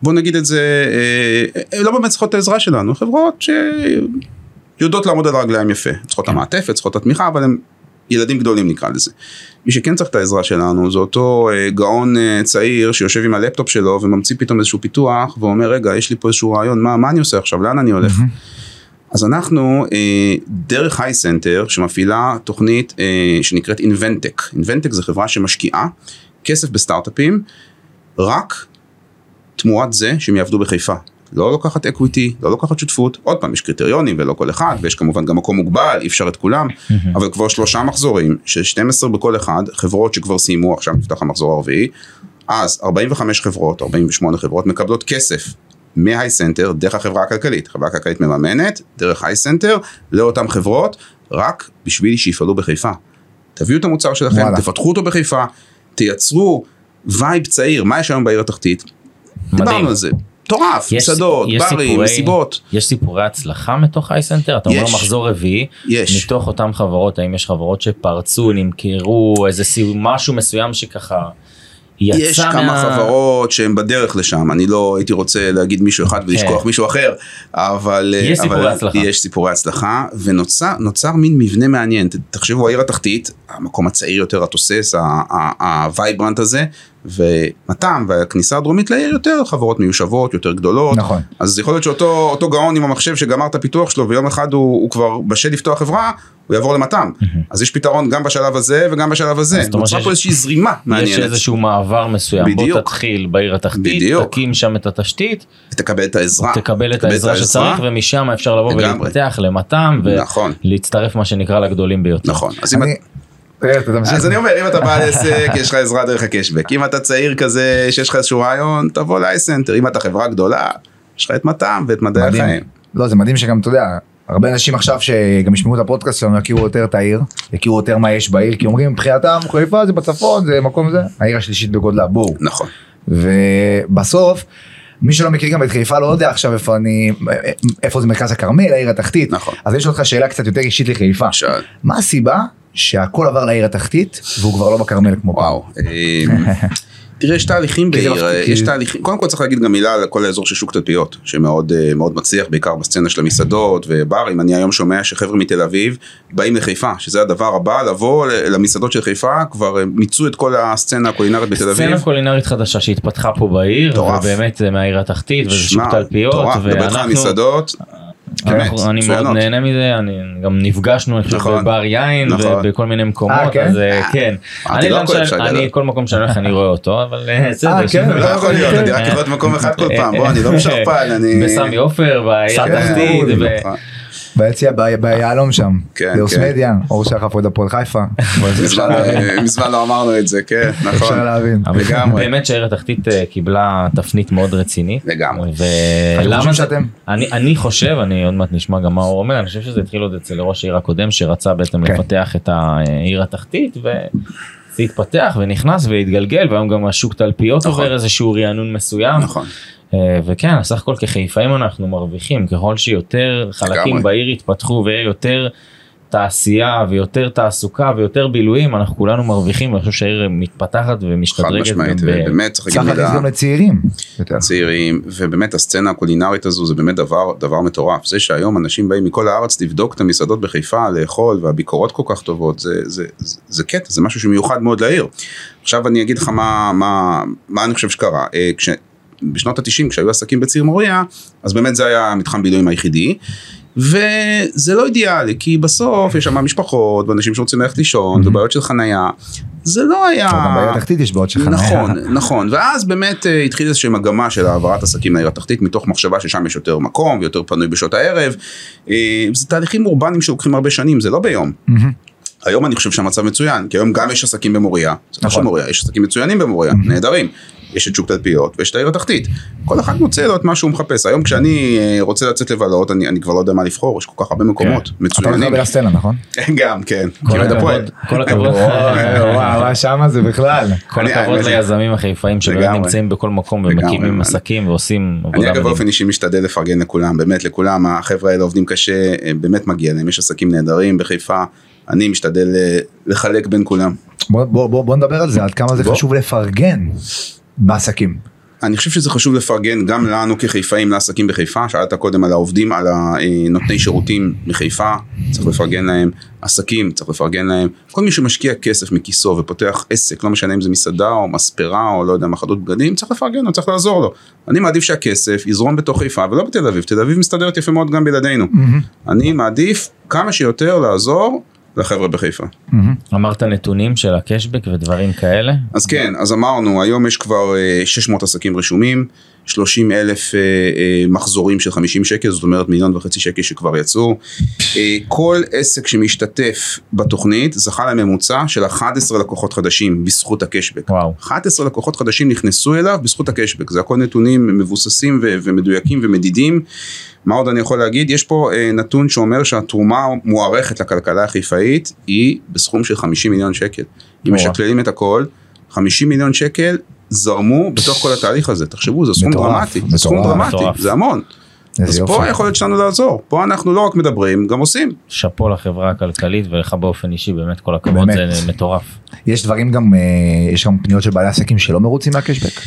בוא נגיד את זה, אה, הם לא באמת צריכות את העזרה שלנו, חברות שיודעות לעמוד על הרגליים יפה, צריכות את המעטפת, צריכות את התמיכה, אבל הם ילדים גדולים נקרא לזה. מי שכן צריך את העזרה שלנו זה אותו אה, גאון אה, צעיר שיושב עם הלפטופ שלו וממציא פתאום איזשהו פיתוח ואומר רגע יש לי פה איזשהו רעיון מה, מה אני עושה עכשיו לאן אני הולך. אז אנחנו אה, דרך היי סנטר שמפעילה תוכנית אה, שנקראת InvenTech. InvenTech זה חברה שמשקיעה כסף בסטארט-אפים רק תמורת זה שהם יעבדו בחיפה. לא לוקחת equity, לא לוקחת שותפות, עוד פעם יש קריטריונים ולא כל אחד, ויש כמובן גם מקום מוגבל, אי אפשר את כולם, אבל כבר שלושה מחזורים, של 12 בכל אחד, חברות שכבר סיימו, עכשיו נפתח המחזור הרביעי, אז 45 חברות, 48 חברות מקבלות כסף מהיי סנטר דרך החברה הכלכלית, החברה הכלכלית מממנת דרך היי סנטר לאותן חברות, רק בשביל שיפעלו בחיפה. תביאו את המוצר שלכם, וואלה. תפתחו אותו בחיפה, תייצרו vibe צעיר, מה יש היום בעיר התחתית? דיברנו על זה. מטורף, מסעדות, ברים, מסיבות. יש סיפורי הצלחה מתוך היי סנטר אתה אומר. מחזור רביעי יש. מתוך אותם חברות האם יש חברות שפרצו נמכרו איזה משהו מסוים שככה יצא יש כמה מה- חברות שהן בדרך לשם, אני לא הייתי רוצה להגיד מישהו אחד ולשכוח כן. מישהו אחר, אבל יש אבל סיפורי הצלחה. יש סיפורי הצלחה, ונוצר נוצר מין מבנה מעניין, תחשבו העיר התחתית, המקום הצעיר יותר, התוסס, ה vibrant הזה, ומתם והכניסה הדרומית לעיר יותר חברות מיושבות, יותר גדולות, נכון. אז יכול להיות שאותו אותו גאון עם המחשב שגמר את הפיתוח שלו ויום אחד הוא, הוא כבר בשל לפתוח חברה, הוא יעבור למתם, אז יש פתרון גם בשלב הזה וגם בשלב הזה, נוצרה שיש- פה איזושהי זרימה יש מעניינת. איזשהו מעבר מסוים בוא בדיוק. תתחיל בעיר התחתית בדיוק. תקים שם את התשתית תקבל את העזרה. תקבל את העזרה שצריך ומשם אפשר לבוא. ולהתפתח למתם נכון. ולהצטרף מה שנקרא לגדולים ביותר. נכון. אז אם אני... תמשיך. אז אני אומר, אם אתה בעל עסק, יש לך עזרה דרך הקשבק. אם אתה צעיר כזה, שיש לך איזשהו רעיון, תבוא לאייסנטר. אם אתה חברה גדולה, יש לך את מתם ואת מדעי. החיים. לא, זה מדהים שגם, אתה יודע, הרבה אנשים עכשיו שגם ישמעו את הפודקאסט שלנו יכירו יותר את העיר, יכירו יותר מה יש בעיר, כי אומרים מבחינתם חיפה זה בצפון, זה מקום זה, העיר השלישית בגודלה, בואו. נכון. ובסוף, מי שלא מכיר גם את חיפה לא יודע עכשיו איפה אני, איפה זה מרכז הכרמל, העיר התחתית. נכון. אז יש אותך שאלה קצת יותר אישית לחיפה. שאל. מה הסיבה שהכל עבר לעיר התחתית והוא כבר לא בכרמל כמו פעם? וואו. אמ, תראה, יש תהליכים [LAUGHS] כי זה בעיר, מפחיד, יש כי- תהליכים, קודם כל צריך להגיד גם מילה על כל האזור של שוק תלפיות, שמאוד אה, מאוד מצליח, בעיקר בסצנה של המסעדות וברים. אני היום שומע שחבר'ה מתל אביב באים לחיפה, שזה הדבר הבא, לבוא למסעדות של חיפה, כבר אה, מיצו את כל הסצנה הקולינרית בתל אביב. סצנה קולינרית חדשה שהתפתחה פה בעיר מטורף. ובאמת זה מהעיר התחתית וזה שוק תלפיות ואנחנו באמת, אנחנו- אני מאוד. נהנה מזה אני גם נפגשנו אני חושב נכון. בבר יין נכון. ובכל מיני מקומות אה, כן? אז אה, כן אני לא אני. כל מקום שאני הולך אני רואה אותו אבל אה, בסדר. אה, כן, לא. יכול להיות, אני רק יכול להיות מקום אחד כל פעם, בוא, אני לא משכפל, אני... בסמי עופר בעיר התחתית. ביציע ביהלום שם, כן, באוסמדיה, אור שחף עוד הפועל חיפה, [LAUGHS] אפשר מזמן- לא אמרנו את זה, כן, [LAUGHS] נכון. אפשר להבין. לגמרי. באמת שהעיר התחתית אה, קיבלה תפנית מאוד רצינית. לגמרי. ולמה שאתם? אני אני חושב אני עוד מעט נשמע גם מה הוא אומר אני חושב שזה התחיל עוד אצל ראש העיר הקודם שרצה בעצם כן. לפתח את העיר התחתית וזה התפתח ונכנס והתגלגל והיום גם השוק תלפיות נכון. עובר איזשהו רענון מסוים נכון. אה, וכן סך הכל כחיפאים אנחנו מרוויחים ככל שיותר חלקים. בעיר יתפתחו ויהיה יותר תעשייה ויותר תעסוקה ויותר בילויים אנחנו כולנו מרוויחים ואני חושב שהעיר מתפתחת חד ומשתדרגת. משמעית, גם ב- ובאמת צריך להגיד מילה, גם לצעירים. צעירים, ובאמת הסצנה הקולינרית הזו זה באמת דבר, דבר מטורף. זה שהיום אנשים באים מכל הארץ לבדוק את המסעדות בחיפה, לאכול, והביקורות כל כך טובות, זה, זה, זה, זה קטע, זה משהו שמיוחד מאוד לעיר. עכשיו אני אגיד לך מה, מה, מה אני חושב שקרה. אה, כש... בשנות ה-90 כשהיו עסקים בציר מוריה, אז באמת זה היה המתחם בילויים היחידי. וזה לא אידיאלי, כי בסוף יש שם משפחות, ואנשים שרוצים ללכת לישון, ובעיות של חנייה. זה לא היה... גם בעיר התחתית יש בעוד שחניה. נכון, נכון, ואז באמת אה, התחילה איזושהי מגמה של העברת עסקים לעיר התחתית, מתוך מחשבה ששם יש יותר מקום ויותר פנוי בשעות הערב. אה, זה תהליכים אורבניים שלוקחים הרבה שנים, זה לא ביום. היום אני חושב שהמצב מצוין, כי היום גם יש עסקים במוריה, זה נכון מוריה, יש עסקים מצוינים במוריה, נהדרים. יש את שוק תלפיות ויש את העיר התחתית. כל אחד מוצא לו את מה שהוא מחפש. היום כשאני אה, רוצה לצאת לבלות, אני, אני כבר לא יודע מה לבחור, יש כל כך הרבה מקומות אתה הולך מצוינים. בלסטנה נכון? [LAUGHS] גם, כן. כל הפועל. הכבוד, כל הכבוד, [LAUGHS] וואו שמה זה בכלל. כל אני- הכבוד אני- ליזמים החיפאים שבאמת. נמצאים בכל מקום. ומקימים עסקים ועושים אני עבודה אגב מדהימה. באופן אישי משתדל לפרגן לכולם, באמת לכולם, החבר'ה האלה עובדים קשה, אה, באמת מגיע להם, יש עסקים נהדרים בחיפה, אני משתדל אה, לחלק בין כולם. בוא, בוא, בוא, בוא נדבר על זה עד כמה זה בוא. חשוב לפרגן בעסקים. אני חושב שזה חשוב לפרגן גם לנו כחיפאים לעסקים בחיפה, שאלת קודם על העובדים, על הנותני שירותים מחיפה, צריך לפרגן להם, עסקים, צריך לפרגן להם, כל מי שמשקיע כסף מכיסו ופותח עסק, לא משנה אם זה מסעדה או מספרה או לא יודע מה חדות בגדים, צריך לפרגן לו, צריך לעזור לו. אני מעדיף שהכסף יזרום בתוך חיפה ולא בתל אביב, תל אביב מסתדרת יפה מאוד גם בלעדינו. אני מעדיף כמה שיותר לעזור לחבר'ה בחיפה. אמרת נתונים של הקשבק ודברים כאלה? אז כן, אז אמרנו, היום יש כבר אה, 600 עסקים רשומים, 30 אלף אה, אה, מחזורים של 50 שקל, זאת אומרת מיליון וחצי שקל שכבר יצאו. אה, כל עסק שמשתתף בתוכנית זכה לממוצע של 11 לקוחות חדשים בזכות הקשבק. וואו. 11 לקוחות חדשים נכנסו אליו בזכות הקשבק, זה הכל נתונים מבוססים ו- ומדויקים ומדידים. מה עוד אני יכול להגיד? יש פה אה, נתון שאומר שהתרומה המוערכת לכלכלה החיפאית היא בסכום של 50 מיליון שקל. אם. משקללים את הכל, 50 מיליון שקל זרמו בתוך כל התהליך הזה, תחשבו, זה סכום דרמטי, זה סכום. דרמטי. זה המון. אז יופי. פה היכולת שלנו לעזור, פה אנחנו לא רק מדברים, גם עושים. שאפו לחברה הכלכלית ולך באופן אישי באמת כל הכבוד באמת. זה מטורף. יש דברים גם, אה, יש גם פניות של בעלי עסקים שלא מרוצים מה cashback.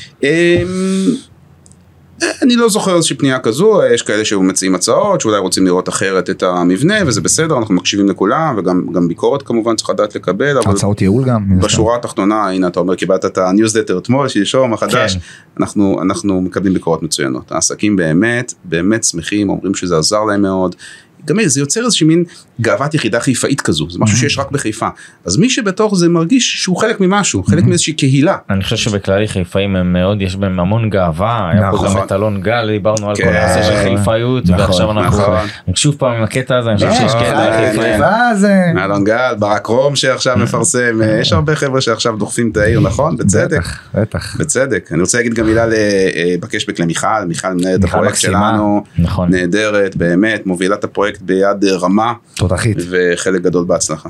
אני לא זוכר איזושהי פנייה כזו, יש כאלה שמציעים הצעות, שאולי רוצים לראות אחרת את המבנה, וזה בסדר, אנחנו מקשיבים לכולם, וגם גם ביקורת כמובן צריך לדעת לקבל, הצעות ייעול גם. בשורה התחתונה, הנה אתה אומר, קיבלת את הניוזלטר אתמול, שלשום, החדש, כן. אנחנו, אנחנו מקבלים ביקורות מצוינות. העסקים באמת, באמת שמחים, אומרים שזה עזר להם מאוד. גם זה יוצר איזושהי מין גאוות יחידה חיפאית כזו, זה משהו שיש רק בחיפה. אז מי שבתוך זה מרגיש שהוא חלק ממשהו, חלק מאיזושהי קהילה. אני חושב שבכללי חיפאים הם מאוד יש בהם המון גאווה היה פה נכון. גם את אלון גל דיברנו על כל כן. הנושא של חיפאיות נכון, ועכשיו אנחנו נכון. שוב פעם עם הקטע הזה אני חושב שיש נכון, קטע אה, לחיפאים. חיפה זה... אלון גל, ברק רום שעכשיו מפרסם, אה, יש הרבה חבר'ה שעכשיו דוחפים את העיר, נכון? בצדק. בטח. בצדק. אני רוצה להגיד גם מילה ל- אה, ב cashback למיכל, מיכל מנהלת מיכל הפרויקט. שלנו. נהדרת, באמת, מובילה את הפרויקט ביד אה, רמה, תותחית. וחלק גדול בהצלחה.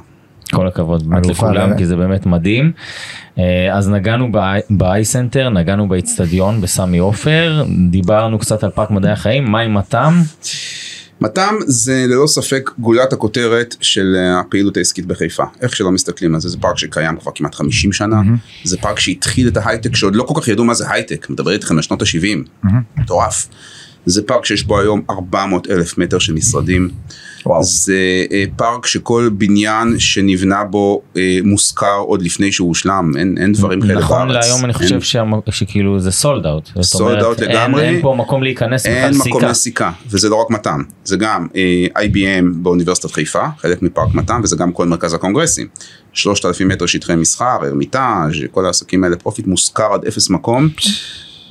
כל הכבוד באמת לכולם אה? כי זה באמת מדהים. אה, אז נגענו ב HiCenter נגענו באיצטדיון בסמי עופר דיברנו קצת על פארק מדעי החיים מה עם מתם מתם זה ללא ספק גולת הכותרת של אה, הפעילות העסקית בחיפה. איך שלא מסתכלים על זה, זה פארק שקיים כבר כמעט 50 שנה, זה פארק שהתחיל את ההייטק שעוד לא כל כך ידעו מה זה הייטק, מדבר איתכם על שנות ה-70, מטורף. זה פארק שיש בו היום 400 אלף מטר של משרדים. וואו. זה אה, פארק שכל בניין שנבנה בו אה, מושכר עוד לפני שהוא הושלם, אין, אין דברים כאלה בארץ. נכון להיום אני חושב אין, שהמ- שכאילו זה sold out. Sold out לגמרי. אין פה מקום להיכנס אין מקום סיכה. לסיכה, וזה לא רק מתם, זה גם אה, IBM באוניברסיטת חיפה, חלק מפארק מתם, וזה גם כל מרכז הקונגרסים. 3,000 מטר שטחי מסחר, הרמיטאז', כל העסקים האלה, פרופיט מושכר עד אפס מקום.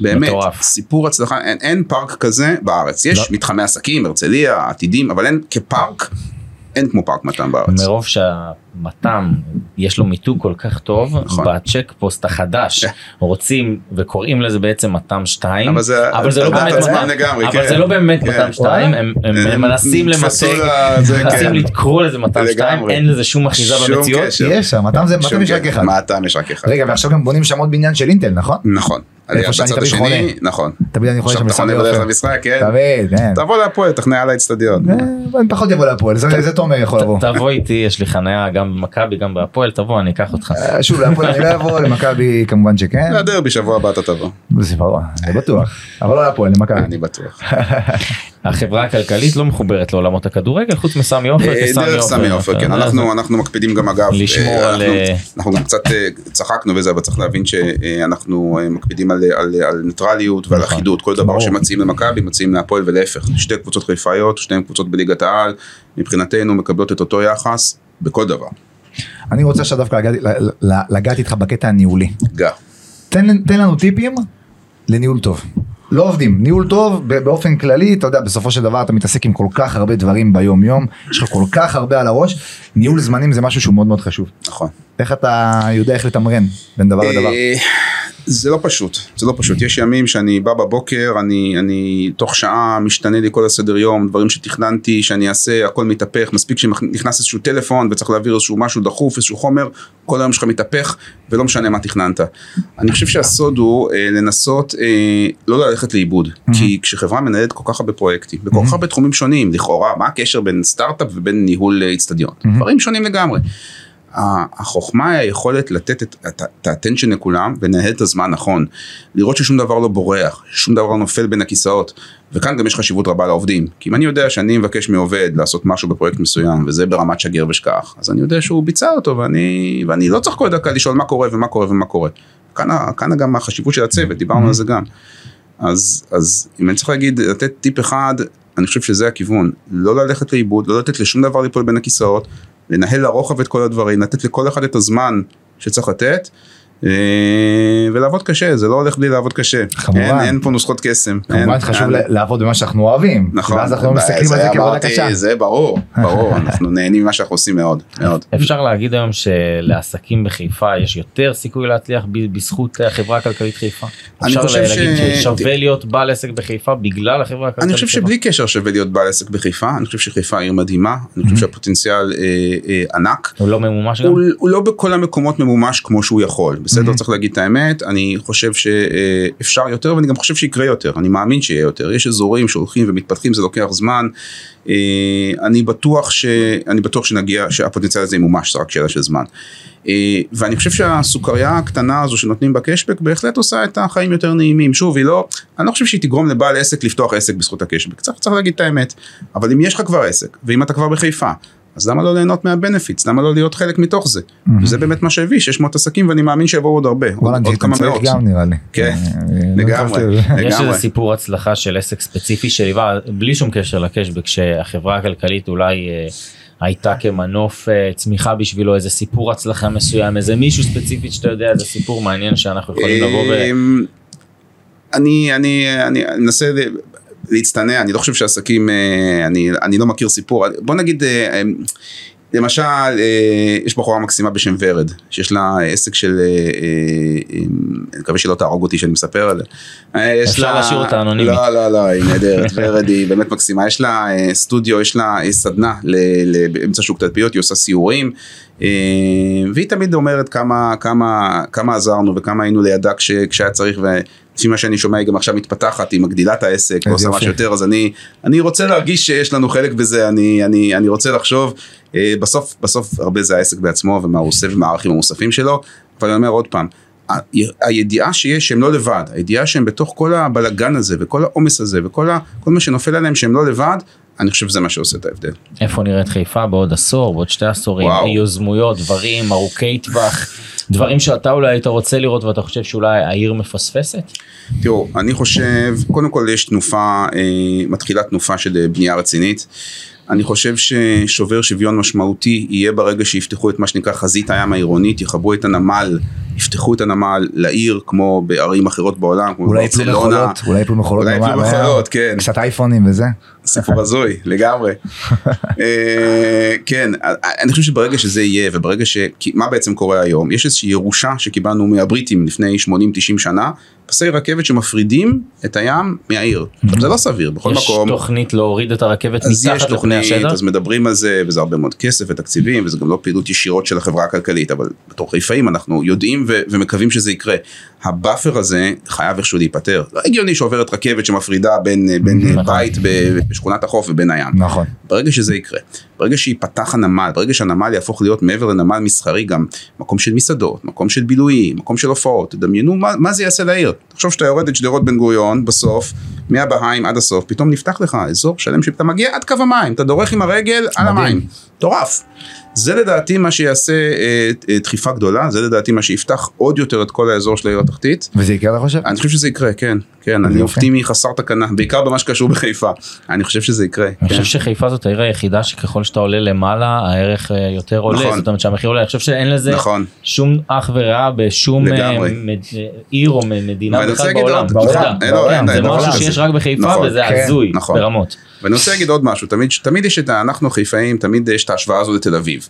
באמת, מטורף. סיפור הצלחה, אין, אין פארק כזה בארץ, יש לא. מתחמי עסקים, הרצליה, עתידים, אבל אין כפארק, אין כמו פארק מתם בארץ. מרוב שהמתם יש לו מיתוג כל כך טוב נכון. בצ'ק פוסט החדש [LAUGHS] רוצים וקוראים לזה בעצם מתם 2 אבל זה- אבל זה לא באמת מתם לגמרי, אבל כן. זה לא באמת כן. מתם 2 הם הם- הם מנסים למתג לזה, מנסים כן. לקרוא לזה מתם 2 לגמרי. אין לזה שום אחיזה במציאות. קשר. יש שם, מתם זה, מתם יש רק. אחד. מתם יש רק אחד. רגע, ועכשיו גם בונים שם עוד בניין של אינטל, נכון? נכון. איפה שאני תמיד. נכון. תמיד אני חושב עכשיו שם בסמי עופר. כן. תמיד, כן. תבוא להפועל, תכנה על האצטדיון. אה, אני פחות יבוא להפועל, זה זה תומר יכול לבוא. תבוא איתי יש לי חניה גם במכבי גם בהפועל תבוא אני אקח אותך. אה, שוב, להפועל אני לא אבוא, למכבי כמובן שכן. לדרבי שבוע הבא אתה תבוא. זה ברור, זה בטוח. אבל לא להפועל, למכבי. אני בטוח. [LAUGHS] החברה הכלכלית לא מחוברת לעולמות הכדורגל חוץ מסמי עופר אה, דרך סמי עופר, כן, יודע, אנחנו אנחנו מקפידים גם אגב, לשמור אה, על, אנחנו- אה, גם קצת אה, צחקנו וזה, אבל צריך להבין שאנחנו אה, מקפידים על- על על ניטרליות ועל נכון. אחידות, כל דבר. שמציעים למכבי מציעים להפועל ולהפך, שתי קבוצות חיפאיות, שתיהן קבוצות בליגת העל, מבחינתנו מקבלות את אותו יחס בכל דבר, אני רוצה עכשיו דווקא לגעת- לגעת איתך בקטע הניהולי. גע. תן, תן לנו טיפים לניהול טוב. לא עובדים, ניהול טוב באופן כללי, אתה יודע, בסופו של דבר אתה מתעסק עם כל כך הרבה דברים ביום יום, יש לך כל כך הרבה על הראש, ניהול זמנים זה משהו שהוא מאוד מאוד חשוב. נכון. איך אתה יודע איך לתמרן בין דבר לדבר? זה לא פשוט, זה לא פשוט. יש ימים שאני בא בבוקר, אני, אני תוך שעה משתנה לי כל הסדר יום, דברים שתכננתי שאני אעשה, הכל מתהפך, מספיק שנכנס איזשהו טלפון וצריך להעביר איזשהו משהו דחוף, איזשהו חומר, כל היום שלך מתהפך ולא משנה מה תכננת. אני חושב שהסוד הוא אה, לנסות אה, לא ללכת לאיבוד, כי כשחברה מנהלת כל כך הרבה פרויקטים, בכל כך הרבה תחומים שונים, לכאורה, מה הקשר בין סטארט-אפ ובין ניהול אה, אצטדיון? דברים שונים לגמרי. החוכמה היא היכולת לתת את- האטנשן לכולם ולנהל את הזמן נכון. לראות ששום דבר לא בורח, ששום דבר לא נופל בין הכיסאות. וכאן גם יש חשיבות רבה לעובדים. כי אם אני יודע שאני מבקש מעובד לעשות משהו בפרויקט מסוים וזה ברמת שגר ושכח, אז אני יודע שהוא ביצע אותו ואני, ואני לא צריך כל דקה לשאול מה קורה ומה קורה ומה קורה. כאן, כאן גם החשיבות של הצוות, דיברנו על זה גם. אז, אז אם אני צריך להגיד, לתת טיפ אחד, אני חושב שזה הכיוון. לא ללכת לאיבוד, לא לתת לשום דבר ליפול בין הכיסאות, לנהל לרוחב את כל הדברים, לתת לכל אחד את הזמן שצריך לתת, ולעבוד קשה, זה לא הולך בלי לעבוד קשה. כמובן. אין, אין פה נוסחות קסם. כמובן אין, חשוב אין. ל- לעבוד במה שאנחנו אוהבים, נכון, ואז אנחנו לא מסתכלים על זה כעבודה אמרתי, קשה. זה ברור, ברור, [LAUGHS] אנחנו נהנים ממה שאנחנו עושים מאוד, מאוד. אפשר להגיד היום שלעסקים בחיפה יש יותר סיכוי להצליח בזכות החברה הכלכלית חיפה. אני אפשר חושב להגיד ש- ששווה להיות בעל עסק בחיפה בגלל החברה הכלכלית אני חושב חיפה. שבלי קשר שווה להיות בעל עסק בחיפה, אני חושב שחיפה עיר מדהימה, אני חושב שהפוטנציאל אה, אה, ענק. הוא לא ממומש גם? הוא, הוא לא בכל המקומות ממומש כמו שהוא יכול, בסדר? צריך להגיד את האמת, אני חושב שאפשר יותר ואני גם חושב שיקרה יותר, אני מאמין שיהיה יותר, יש אזורים שהולכים ומתפתחים, זה לוקח זמן, אה, אני בטוח ש... אני בטוח שנגיע, שהפוטנציאל הזה ימומש, זה רק שאלה של זמן. אה, ואני חושב שהסוכריה הקטנה הזו שנותנים בקשבק בהחלט עושה את החיים יותר נעימים. שוב, היא לא, אני לא חושב שהיא תגרום לבעל עסק לפתוח עסק בזכות הקשבק, צריך, צריך להגיד את האמת. אבל אם יש לך כבר עסק, ואם אתה כבר בחיפה, אז למה לא ליהנות מהבנפיטס? למה לא להיות חלק מתוך זה? וזה באמת מה שהביא, 600 עסקים ואני מאמין שיבואו עוד הרבה, עוד, וואלה, עוד כמה מאות. גם נראה לי. כן, אה, לא לגמרי. זה. יש. איזה סיפור הצלחה של עסק ספציפי שליווה בלי שום קשר לקשבק שהחברה הכלכלית אולי אה, הייתה כמנוף אה, צמיחה בשבילו איזה סיפור הצלחה מסוים איזה מישהו ספציפי שאתה יודע איזה סיפור מעניין שאנחנו יכולים לבוא ו... אמ, אני, אני, אני אנסה ל- להצטנע, אני לא חושב שעסקים, אה, אני, אני לא מכיר סיפור, בוא נגיד, אה, אמ, למשל, אה, יש בחורה מקסימה בשם ורד, שיש לה עסק של, אה, אה, אני מקווה שלא תהרוג אותי שאני מספר עליה. אה, יש אפשר לה- להשאיר אותה אנונימית. לא, לא, לא, היא נהדרת, ורד היא באמת מקסימה, יש לה אה, סטודיו, יש לה אה, סדנה ל- ל- באמצע שוק תלפיות, היא עושה סיורים, אה, והיא תמיד אומרת כמה, כמה, כמה עזרנו וכמה היינו לידה כש, כשהיה צריך, ולפי מה שאני שומע היא גם עכשיו מתפתחת, היא מגדילה את העסק, יופי. משהו יותר, אז אני, אני רוצה להרגיש שיש לנו חלק בזה, אני, אני, אני רוצה לחשוב, אה, בסוף, בסוף הרבה זה העסק בעצמו ומה הוא עושה ומה הערכים המוספים שלו, אבל אני אומר עוד פעם, ה- הידיעה שיש שהם לא לבד, הידיעה שהם בתוך כל הבלגן הזה וכל העומס הזה וכל ה, מה שנופל עליהם שהם לא לבד, אני חושב שזה מה שעושה את ההבדל. איפה נראית חיפה בעוד עשור בעוד שתי עשורים וואו. יוזמויות דברים ארוכי טווח דברים שאתה אולי היית רוצה לראות ואתה חושב שאולי העיר מפספסת. תראו, אני חושב, קודם כל יש תנופה, אה, מתחילה תנופה של בנייה רצינית. אני חושב ששובר שוויון משמעותי יהיה ברגע שיפתחו את מה שנקרא חזית הים העירונית, יחברו את הנמל, יפתחו את הנמל לעיר כמו בערים אחרות בעולם, כמו אולי יפלו. מכולות, אולי יפלו מכולות. אולי יפלו מכולות, כן. קצת אייפונים וזה. סיפור הזוי לגמרי. [LAUGHS] אה, כן, אני חושב שברגע שזה יהיה וברגע ש... מה בעצם קורה היום? יש איזושהי ירושה שקיבלנו מהבריטים לפני 80-90 שנה, פסי רכבת שמפרידים את הים מהעיר. עכשיו זה לא סביר, בכל יש מקום. תוכנית להוריד את הרכבת אז יש מתחת לפני תוכנית, השטח. אז מדברים על זה, וזה הרבה מאוד כסף ותקציבים, וזה גם לא פעילות ישירות של החברה הכלכלית, אבל בתור חיפאים אנחנו יודעים ו- ומקווים שזה יקרה. ה buffer הזה חייב איכשהו להיפטר. לא הגיוני שעוברת רכבת שמפרידה בין, בין נכון. בית בשכונת החוף ובין הים. נכון. ברגע שזה יקרה, ברגע שייפתח הנמל, ברגע שהנמל יהפוך להיות מעבר לנמל מסחרי גם מקום של מסעדות, מקום של בילויים, מקום של הופעות, תדמיינו מה, מה זה יעשה לעיר. תחשוב שאתה יורד את שדרות בן גוריון בסוף, מהבהאיים עד הסוף, פתאום נפתח לך אזור שלם שאתה מגיע עד קו המים, אתה דורך עם הרגל על. המים, מטורף. זה לדעתי מה שיעשה אה, אה, דחיפה גדולה, זה לדעתי מה שיפתח עוד יותר את כל האזור של העיר התחתית. וזה יקרה אתה חושב? אני חושב שזה יקרה, כן, כן, אני. אופטימי חסר תקנה, בעיקר במה שקשור בחיפה, אני חושב שזה יקרה. אני כן. חושב שחיפה זאת העיר היחידה שככל שאתה עולה למעלה הערך אה, יותר עולה, נכון. זאת אומרת שהמחיר עולה, אני חושב שאין לזה נכון. שום אח ורע בשום אה. מד- עיר או מדינה בכלל בעולם. בעולם, לא, אין, זה משהו. שיש רק בחיפה נכון, וזה כן, הזוי נכון. ברמות. ואני רוצה להגיד עוד משהו, תמיד, יש את. אנחנו חיפאים, תמיד יש את ההשוואה הזו לתל אביב.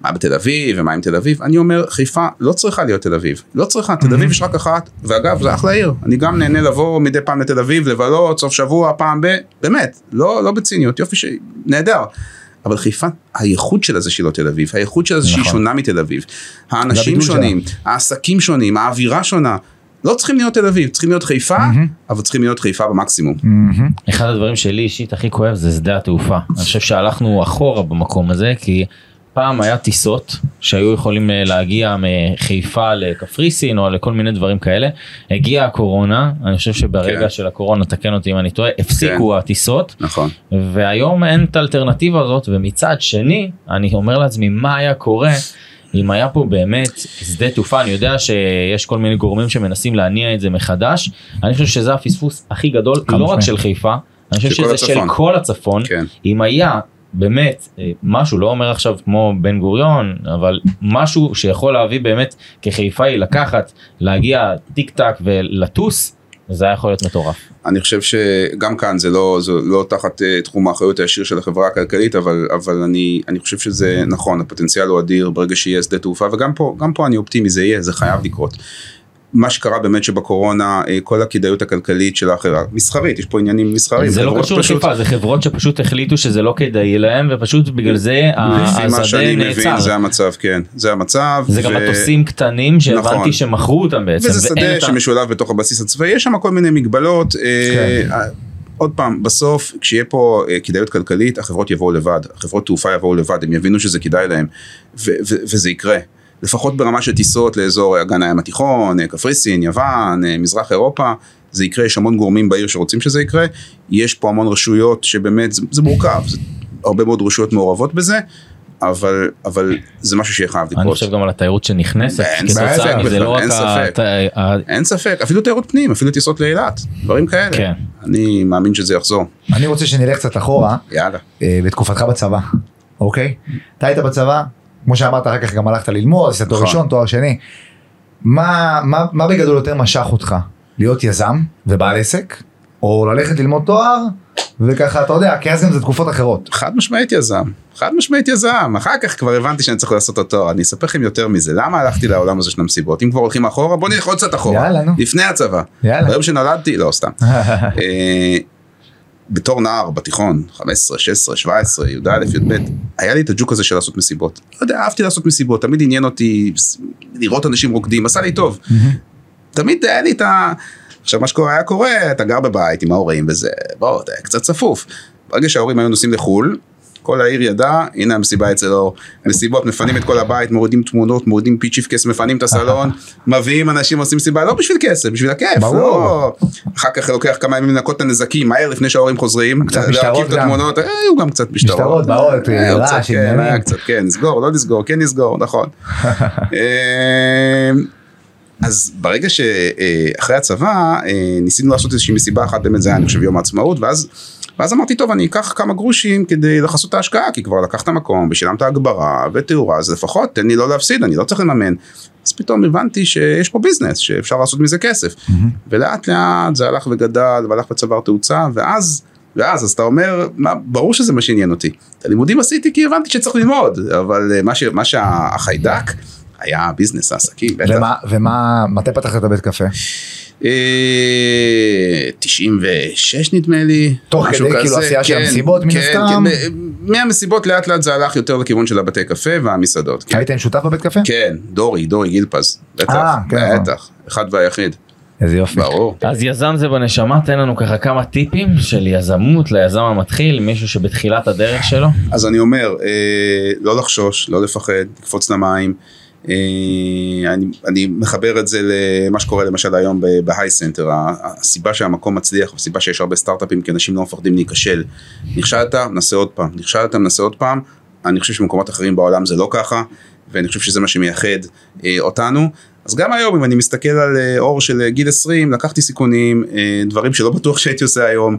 מה בתל אביב ומה עם תל אביב? אני אומר, חיפה לא צריכה להיות תל אביב. לא צריכה, תל אביב יש רק אחת, ואגב, זה אחלה עיר. אני גם נהנה לבוא מדי פעם לתל אביב, לבלות, סוף שבוע, פעם ב... באמת, לא, לא בציניות, יופי ש... נהדר. אבל חיפה, הייחוד שלה זה שהיא לא תל אביב, הייחוד שלה זה שהיא נכון. שונה מתל אביב. האנשים. שונים, העסקים שונים, האווירה שונה. לא צריכים להיות תל אביב, צריכים להיות חיפה, אבל צריכים להיות חיפה במקסימום. אחד הדברים שלי אישית הכי כואב זה שדה התעופה. אני חושב שהלכנו אחורה במקום הזה כי פעם היה טיסות שהיו יכולים אה, להגיע מחיפה לקפריסין או לכל מיני דברים כאלה. הגיעה הקורונה, אני חושב שברגע כן. של הקורונה, תקן אותי אם אני טועה, הפסיקו הטיסות. נכון. והיום אין את האלטרנטיבה הזאת ומצד שני אני אומר לעצמי מה היה קורה אם היה פה באמת שדה תעופה אני יודע שיש כל מיני גורמים שמנסים להניע את זה מחדש אני חושב שזה הפספוס הכי גדול לא רק. של חיפה אני חושב של שזה של הצפון. כל הצפון כן. אם היה באמת אה, משהו לא אומר עכשיו כמו בן גוריון אבל משהו שיכול להביא באמת כחיפאי לקחת להגיע טיק טק ולטוס זה היה יכול להיות מטורף. אני חושב שגם כאן זה לא, זה לא תחת uh, תחום האחריות הישיר של החברה הכלכלית, אבל, אבל אני, אני חושב שזה נכון, הפוטנציאל הוא אדיר ברגע שיהיה שדה תעופה, וגם פה, פה אני אופטימי, זה יהיה, זה חייב לקרות. מה שקרה באמת שבקורונה, אה, כל הכדאיות הכלכלית של האחרה, מסחרית, יש פה עניינים מסחריים. זה לא קשור פשוט- לחיפה זה חברות שפשוט החליטו שזה לא כדאי להם ופשוט בגלל זה השדה נעצר. זה המצב, כן, זה המצב. זה גם ו- מטוסים קטנים שהבנתי נכון. שמכרו אותם בעצם. וזה שדה שמשולב בתוך הבסיס הצבאי, יש שם כל מיני מגבלות. אה, כן. אה, עוד פעם, בסוף, כשיהיה פה אה, כדאיות כלכלית, החברות יבואו לבד, החברות תעופה יבואו לבד, הם יבינו שזה כדאי להם, ו- ו- וזה יקרה. לפחות ברמה של טיסות לאזור אגן הים התיכון, קפריסין, יוון, אה, מזרח אירופה, זה יקרה, יש המון גורמים בעיר שרוצים שזה יקרה, יש פה המון רשויות שבאמת, זה, זה מורכב, זה, הרבה מאוד רשויות מעורבות בזה, אבל, אבל זה משהו שיהיה חייב אני לקרות. חושב גם על התיירות שנכנסת אין ספק בכלל, לא רק אין ספק. ה- אין ספק, אפילו תיירות פנים, אפילו טיסות לאילת, דברים כאלה. כן. אני מאמין שזה יחזור. אני רוצה שנלך קצת אחורה יאללה. אה, בתקופתך בצבא, אוקיי? אתה היית בצבא, כמו שאמרת אחר כך גם הלכת ללמוד, עשית תואר נכון. ראשון, תואר שני. מה, מה, מה בגדול יותר משך אותך? להיות יזם ובעל עסק, או ללכת ללמוד תואר, וככה אתה יודע, כי אז גם זה תקופות אחרות. חד משמעית יזם, חד משמעית יזם, אחר כך כבר הבנתי שאני צריך לעשות את התואר, אני אספר לכם יותר מזה, למה הלכתי לעולם הזה של המסיבות, אם כבר הולכים אחורה בוא נלך עוד קצת אחורה, יאללה, נו. לפני הצבא, יאללה. ביום שנולדתי, לא סתם, [LAUGHS] בתור נער בתיכון, 15, 16, 17, י"א, י"ב, היה לי את הג'וק הזה של לעשות מסיבות, לא יודע, אהבתי לעשות מסיבות, תמיד עניין אותי לראות אנשים רוקדים, עשה לי טוב, תמיד היה לי את ה... עכשיו מה שקורה היה קורה, אתה גר בבית עם ההורים וזה, בוא, אתה קצת צפוף. ברגע שההורים היו נוסעים לחו"ל, כל העיר ידעה, הנה המסיבה אצל אור. המסיבות מפנים את כל הבית, מורידים תמונות, מורידים פיצ'יפקס, מפנים את הסלון, [LAUGHS] מביאים אנשים עושים מסיבה, לא בשביל כסף, בשביל הכיף. ברור. לא. אחר כך לוקח כמה ימים לנקות את הנזקים, מהר לפני שההורים חוזרים. קצת משטרות גם. התמונות, אה, היו גם קצת משטרות. משטרות, באות, אה, רעש, כן, עניינים. כן, נסגור, לא נסגור, כן נסגור, נכון. [LAUGHS] אמ, אז ברגע שאחרי הצבא אה, ניסינו לעשות איזושהי מסיבה אחת באמת זה היה אני חושב יום העצמאות ואז ואז אמרתי טוב אני אקח כמה גרושים כדי לכסות את ההשקעה כי כבר לקחת מקום ושילמת הגברה ותאורה אז לפחות תן לי לא להפסיד אני לא צריך לממן. אז פתאום הבנתי שיש פה ביזנס שאפשר לעשות מזה כסף. ולאט לאט זה הלך וגדל והלך וצבר תאוצה ואז ואז אז אתה אומר מה, ברור שזה מה שעניין אותי. את הלימודים עשיתי כי הבנתי שצריך ללמוד אבל אה, מה, ש, מה שהחיידק היה ביזנס העסקים בטח. ומה, ומה, מתי פתחת את הבית קפה? אה, 96 נדמה לי. תוך כדי, כאילו, כזה. עשייה של כן, המסיבות, מן כן, הסתם? כן, מהמסיבות לאט לאט זה הלך יותר לכיוון של הבתי קפה והמסעדות. כן, היית עם שותף בבית קפה? כן, דורי, דורי גילפז. בטח, אה, כן, נכון. בטח, אחד והיחיד, איזה יופי. ברור. אז יזם זה בנשמה תן לנו ככה כמה טיפים של יזמות ליזם המתחיל מישהו שבתחילת הדרך שלו. אז אני אומר, אה, לא לחשוש, לא לפחד, לקפוץ למים. אה, אני, אני מחבר את זה למה שקורה למשל היום ב HiCenter, הסיבה שהמקום מצליח, הסיבה שיש הרבה סטארט-אפים כי אנשים לא מפחדים להיכשל. נכשלת, נסה עוד פעם, נכשלת, נסה עוד פעם, אני חושב שבמקומות אחרים בעולם זה לא ככה, ואני חושב שזה מה שמייחד אה, אותנו. אז גם היום אם אני מסתכל על אה, אור של אה, גיל 20, לקחתי סיכונים, אה, דברים שלא בטוח שהייתי עושה היום.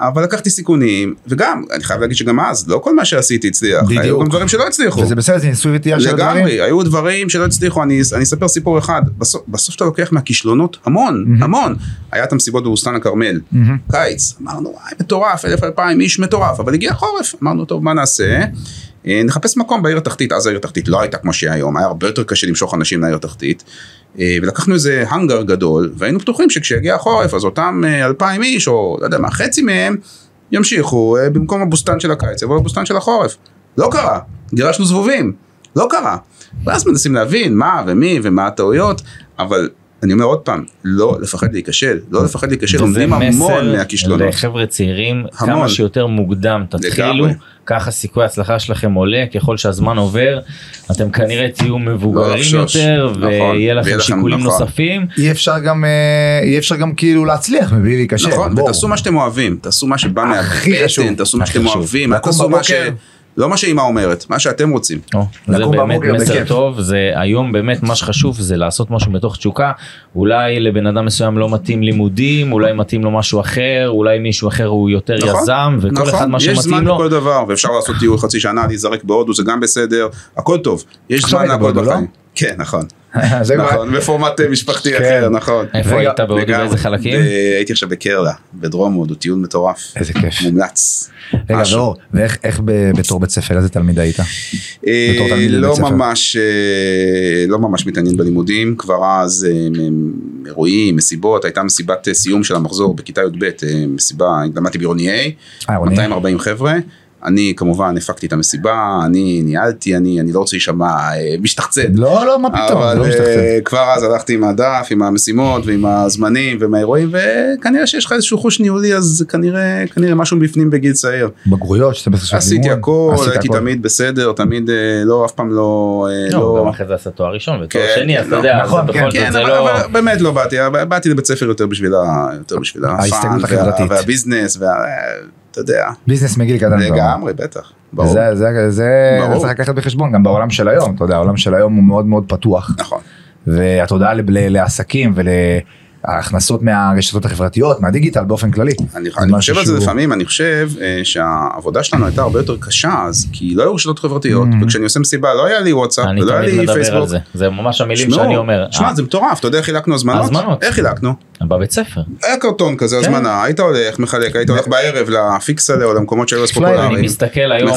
אבל לקחתי סיכונים, וגם, אני חייב להגיד שגם אז, לא כל מה שעשיתי הצליח, היו בדיוק. גם דברים שלא הצליחו. וזה בסדר, זה ניסוי וטעייה של הדברים. לגמרי, היו דברים שלא הצליחו, אני, אני אספר סיפור אחד, בסוף, בסוף אתה לוקח מהכישלונות המון, מהמם. המון. היה את המסיבות בבוסתן הכרמל, מהמם. קיץ, אמרנו, וואי, מטורף, אלף אלפיים איש מטורף, אבל הגיע חורף, אמרנו, טוב, מה נעשה? אה, נחפש מקום בעיר התחתית, אז העיר התחתית לא הייתה כמו שהיא היום, היה הרבה יותר קשה למשוך אנשים לעיר התחתית. אה, ולקחנו איזה האנגר גדול, והיינו בטוחים שכשיגיע החורף, אז אותם אה, אלפיים איש, או לא יודע מה, חצי מהם, ימשיכו אה, במקום הבוסתן של הקיץ, יבואו לבוסתן של החורף. לא קרה, גירשנו זבובים, לא קרה. ואז מנסים להבין מה ומי ומה הטעויות, אבל אני אומר עוד פעם, לא לפחד להיכשל, לא לפחד להיכשל, וזה לומדים המון מסר מהכישלונות. לחבר'ה צעירים, המון. כמה שיותר מוקדם תתחילו, לגמרי. ככה סיכוי ההצלחה שלכם עולה, ככל שהזמן עובר, אתם כנראה תהיו מבוגרים לחשוש. יותר, נכון, ויהיה לכם לכם- שיקולים נכון. נוספים. אי אפשר גם, אה, אי אפשר גם כאילו להצליח מבלי להיכשל. נכון, בואו. ותעשו מה שאתם אוהבים, תעשו מה שבא. מהבטן, תעשו מה שאתם. אוהבים, תעשו מה ש... לא מה שאימא אומרת, מה שאתם רוצים. או, זה באמת מסר בכיף. טוב, זה היום באמת מה שחשוב זה לעשות משהו מתוך תשוקה, אולי לבן אדם מסוים לא מתאים לימודים, אולי מתאים לו משהו אחר, אולי מישהו אחר הוא יותר נכון, יזם, וכל נכון, אחד מה יש שמתאים זמן לו. לכל דבר, ואפשר לעשות טיול חצי שנה, להיזרק בהודו, זה גם בסדר, הכל טוב, יש זמן להכל לא? כן, נכון, [LAUGHS] נכון, בפורמט אה, משפחתי כן. אחר, נכון. איפה היית בהודו. באיזה חלקים? הייתי עכשיו בקרלה, בדרום הודו, טיול מטורף, איזה כיף. מומלץ. רגע. ואור, ואיך בתור בית ספר, איזה תלמיד היית? אה, לא. ממש, אה, לא ממש מתעניין בלימודים, כבר אז אירועים, מסיבות, הייתה מסיבת סיום של המחזור בכיתה י"ב, מסיבה, למדתי בעירוני A, עירוני A. 240 חבר'ה. אני כמובן הפקתי את המסיבה, אני ניהלתי, אני, אני לא רוצה להישמע אה, משתחצן. לא, לא, מה פתאום, אבל לא משתחצן. אה, כבר אז הלכתי עם הדף, עם המשימות ועם הזמנים ועם האירועים וכנראה שיש לך איזשהו חוש ניהולי אז זה כנראה כנראה משהו בפנים בגיל צעיר. בגרויות, 12 שנות עשיתי לימוד. הכל, עשית הייתי הכל. תמיד בסדר, תמיד אה, לא, אף פעם לא, לא, לא, גם אחרי זה עשה תואר ראשון ותואר כן, שני, אז אתה לא. יודע, נכון, זה כן, בכל כן, זאת זה אבל, לא... אבל באמת לא באתי, באתי לבית ספר יותר בשביל, ה, יותר בשביל הפאן. והביזנס, וה, אתה יודע, ביזנס מגיל קטן. לגמרי, בטח, ברור, זה, זה, זה, ברור. זה צריך לקחת בחשבון גם בעולם של היום, אתה יודע, העולם של היום הוא מאוד מאוד פתוח. נכון, והתודעה ל- ל- ולהכנסות מהרשתות החברתיות, מהדיגיטל באופן כללי. אני, אני חושב על זה שהוא- לפעמים, אני חושב אה, שהעבודה שלנו הייתה הרבה יותר קשה אז, כי לא היו רשתות חברתיות, Mhm. וכשאני עושה מסיבה לא היה לי וואטסאפ, אני ולא היה תמיד לי מדבר על פייסבוק. זה, זה ממש המילים שמעו, שאני אומר. שמע אה, זה מטורף, אתה יודע איך חילקנו הזמנות? הזמנות. איך חילקנו? בבית ספר. היה קרטון כזה כן. הזמנה, היית הולך, מחלק, היית הולך בערב לפיקסלה או למקומות שהיו אז פלייר, פופולריים. אני מסתכל היום.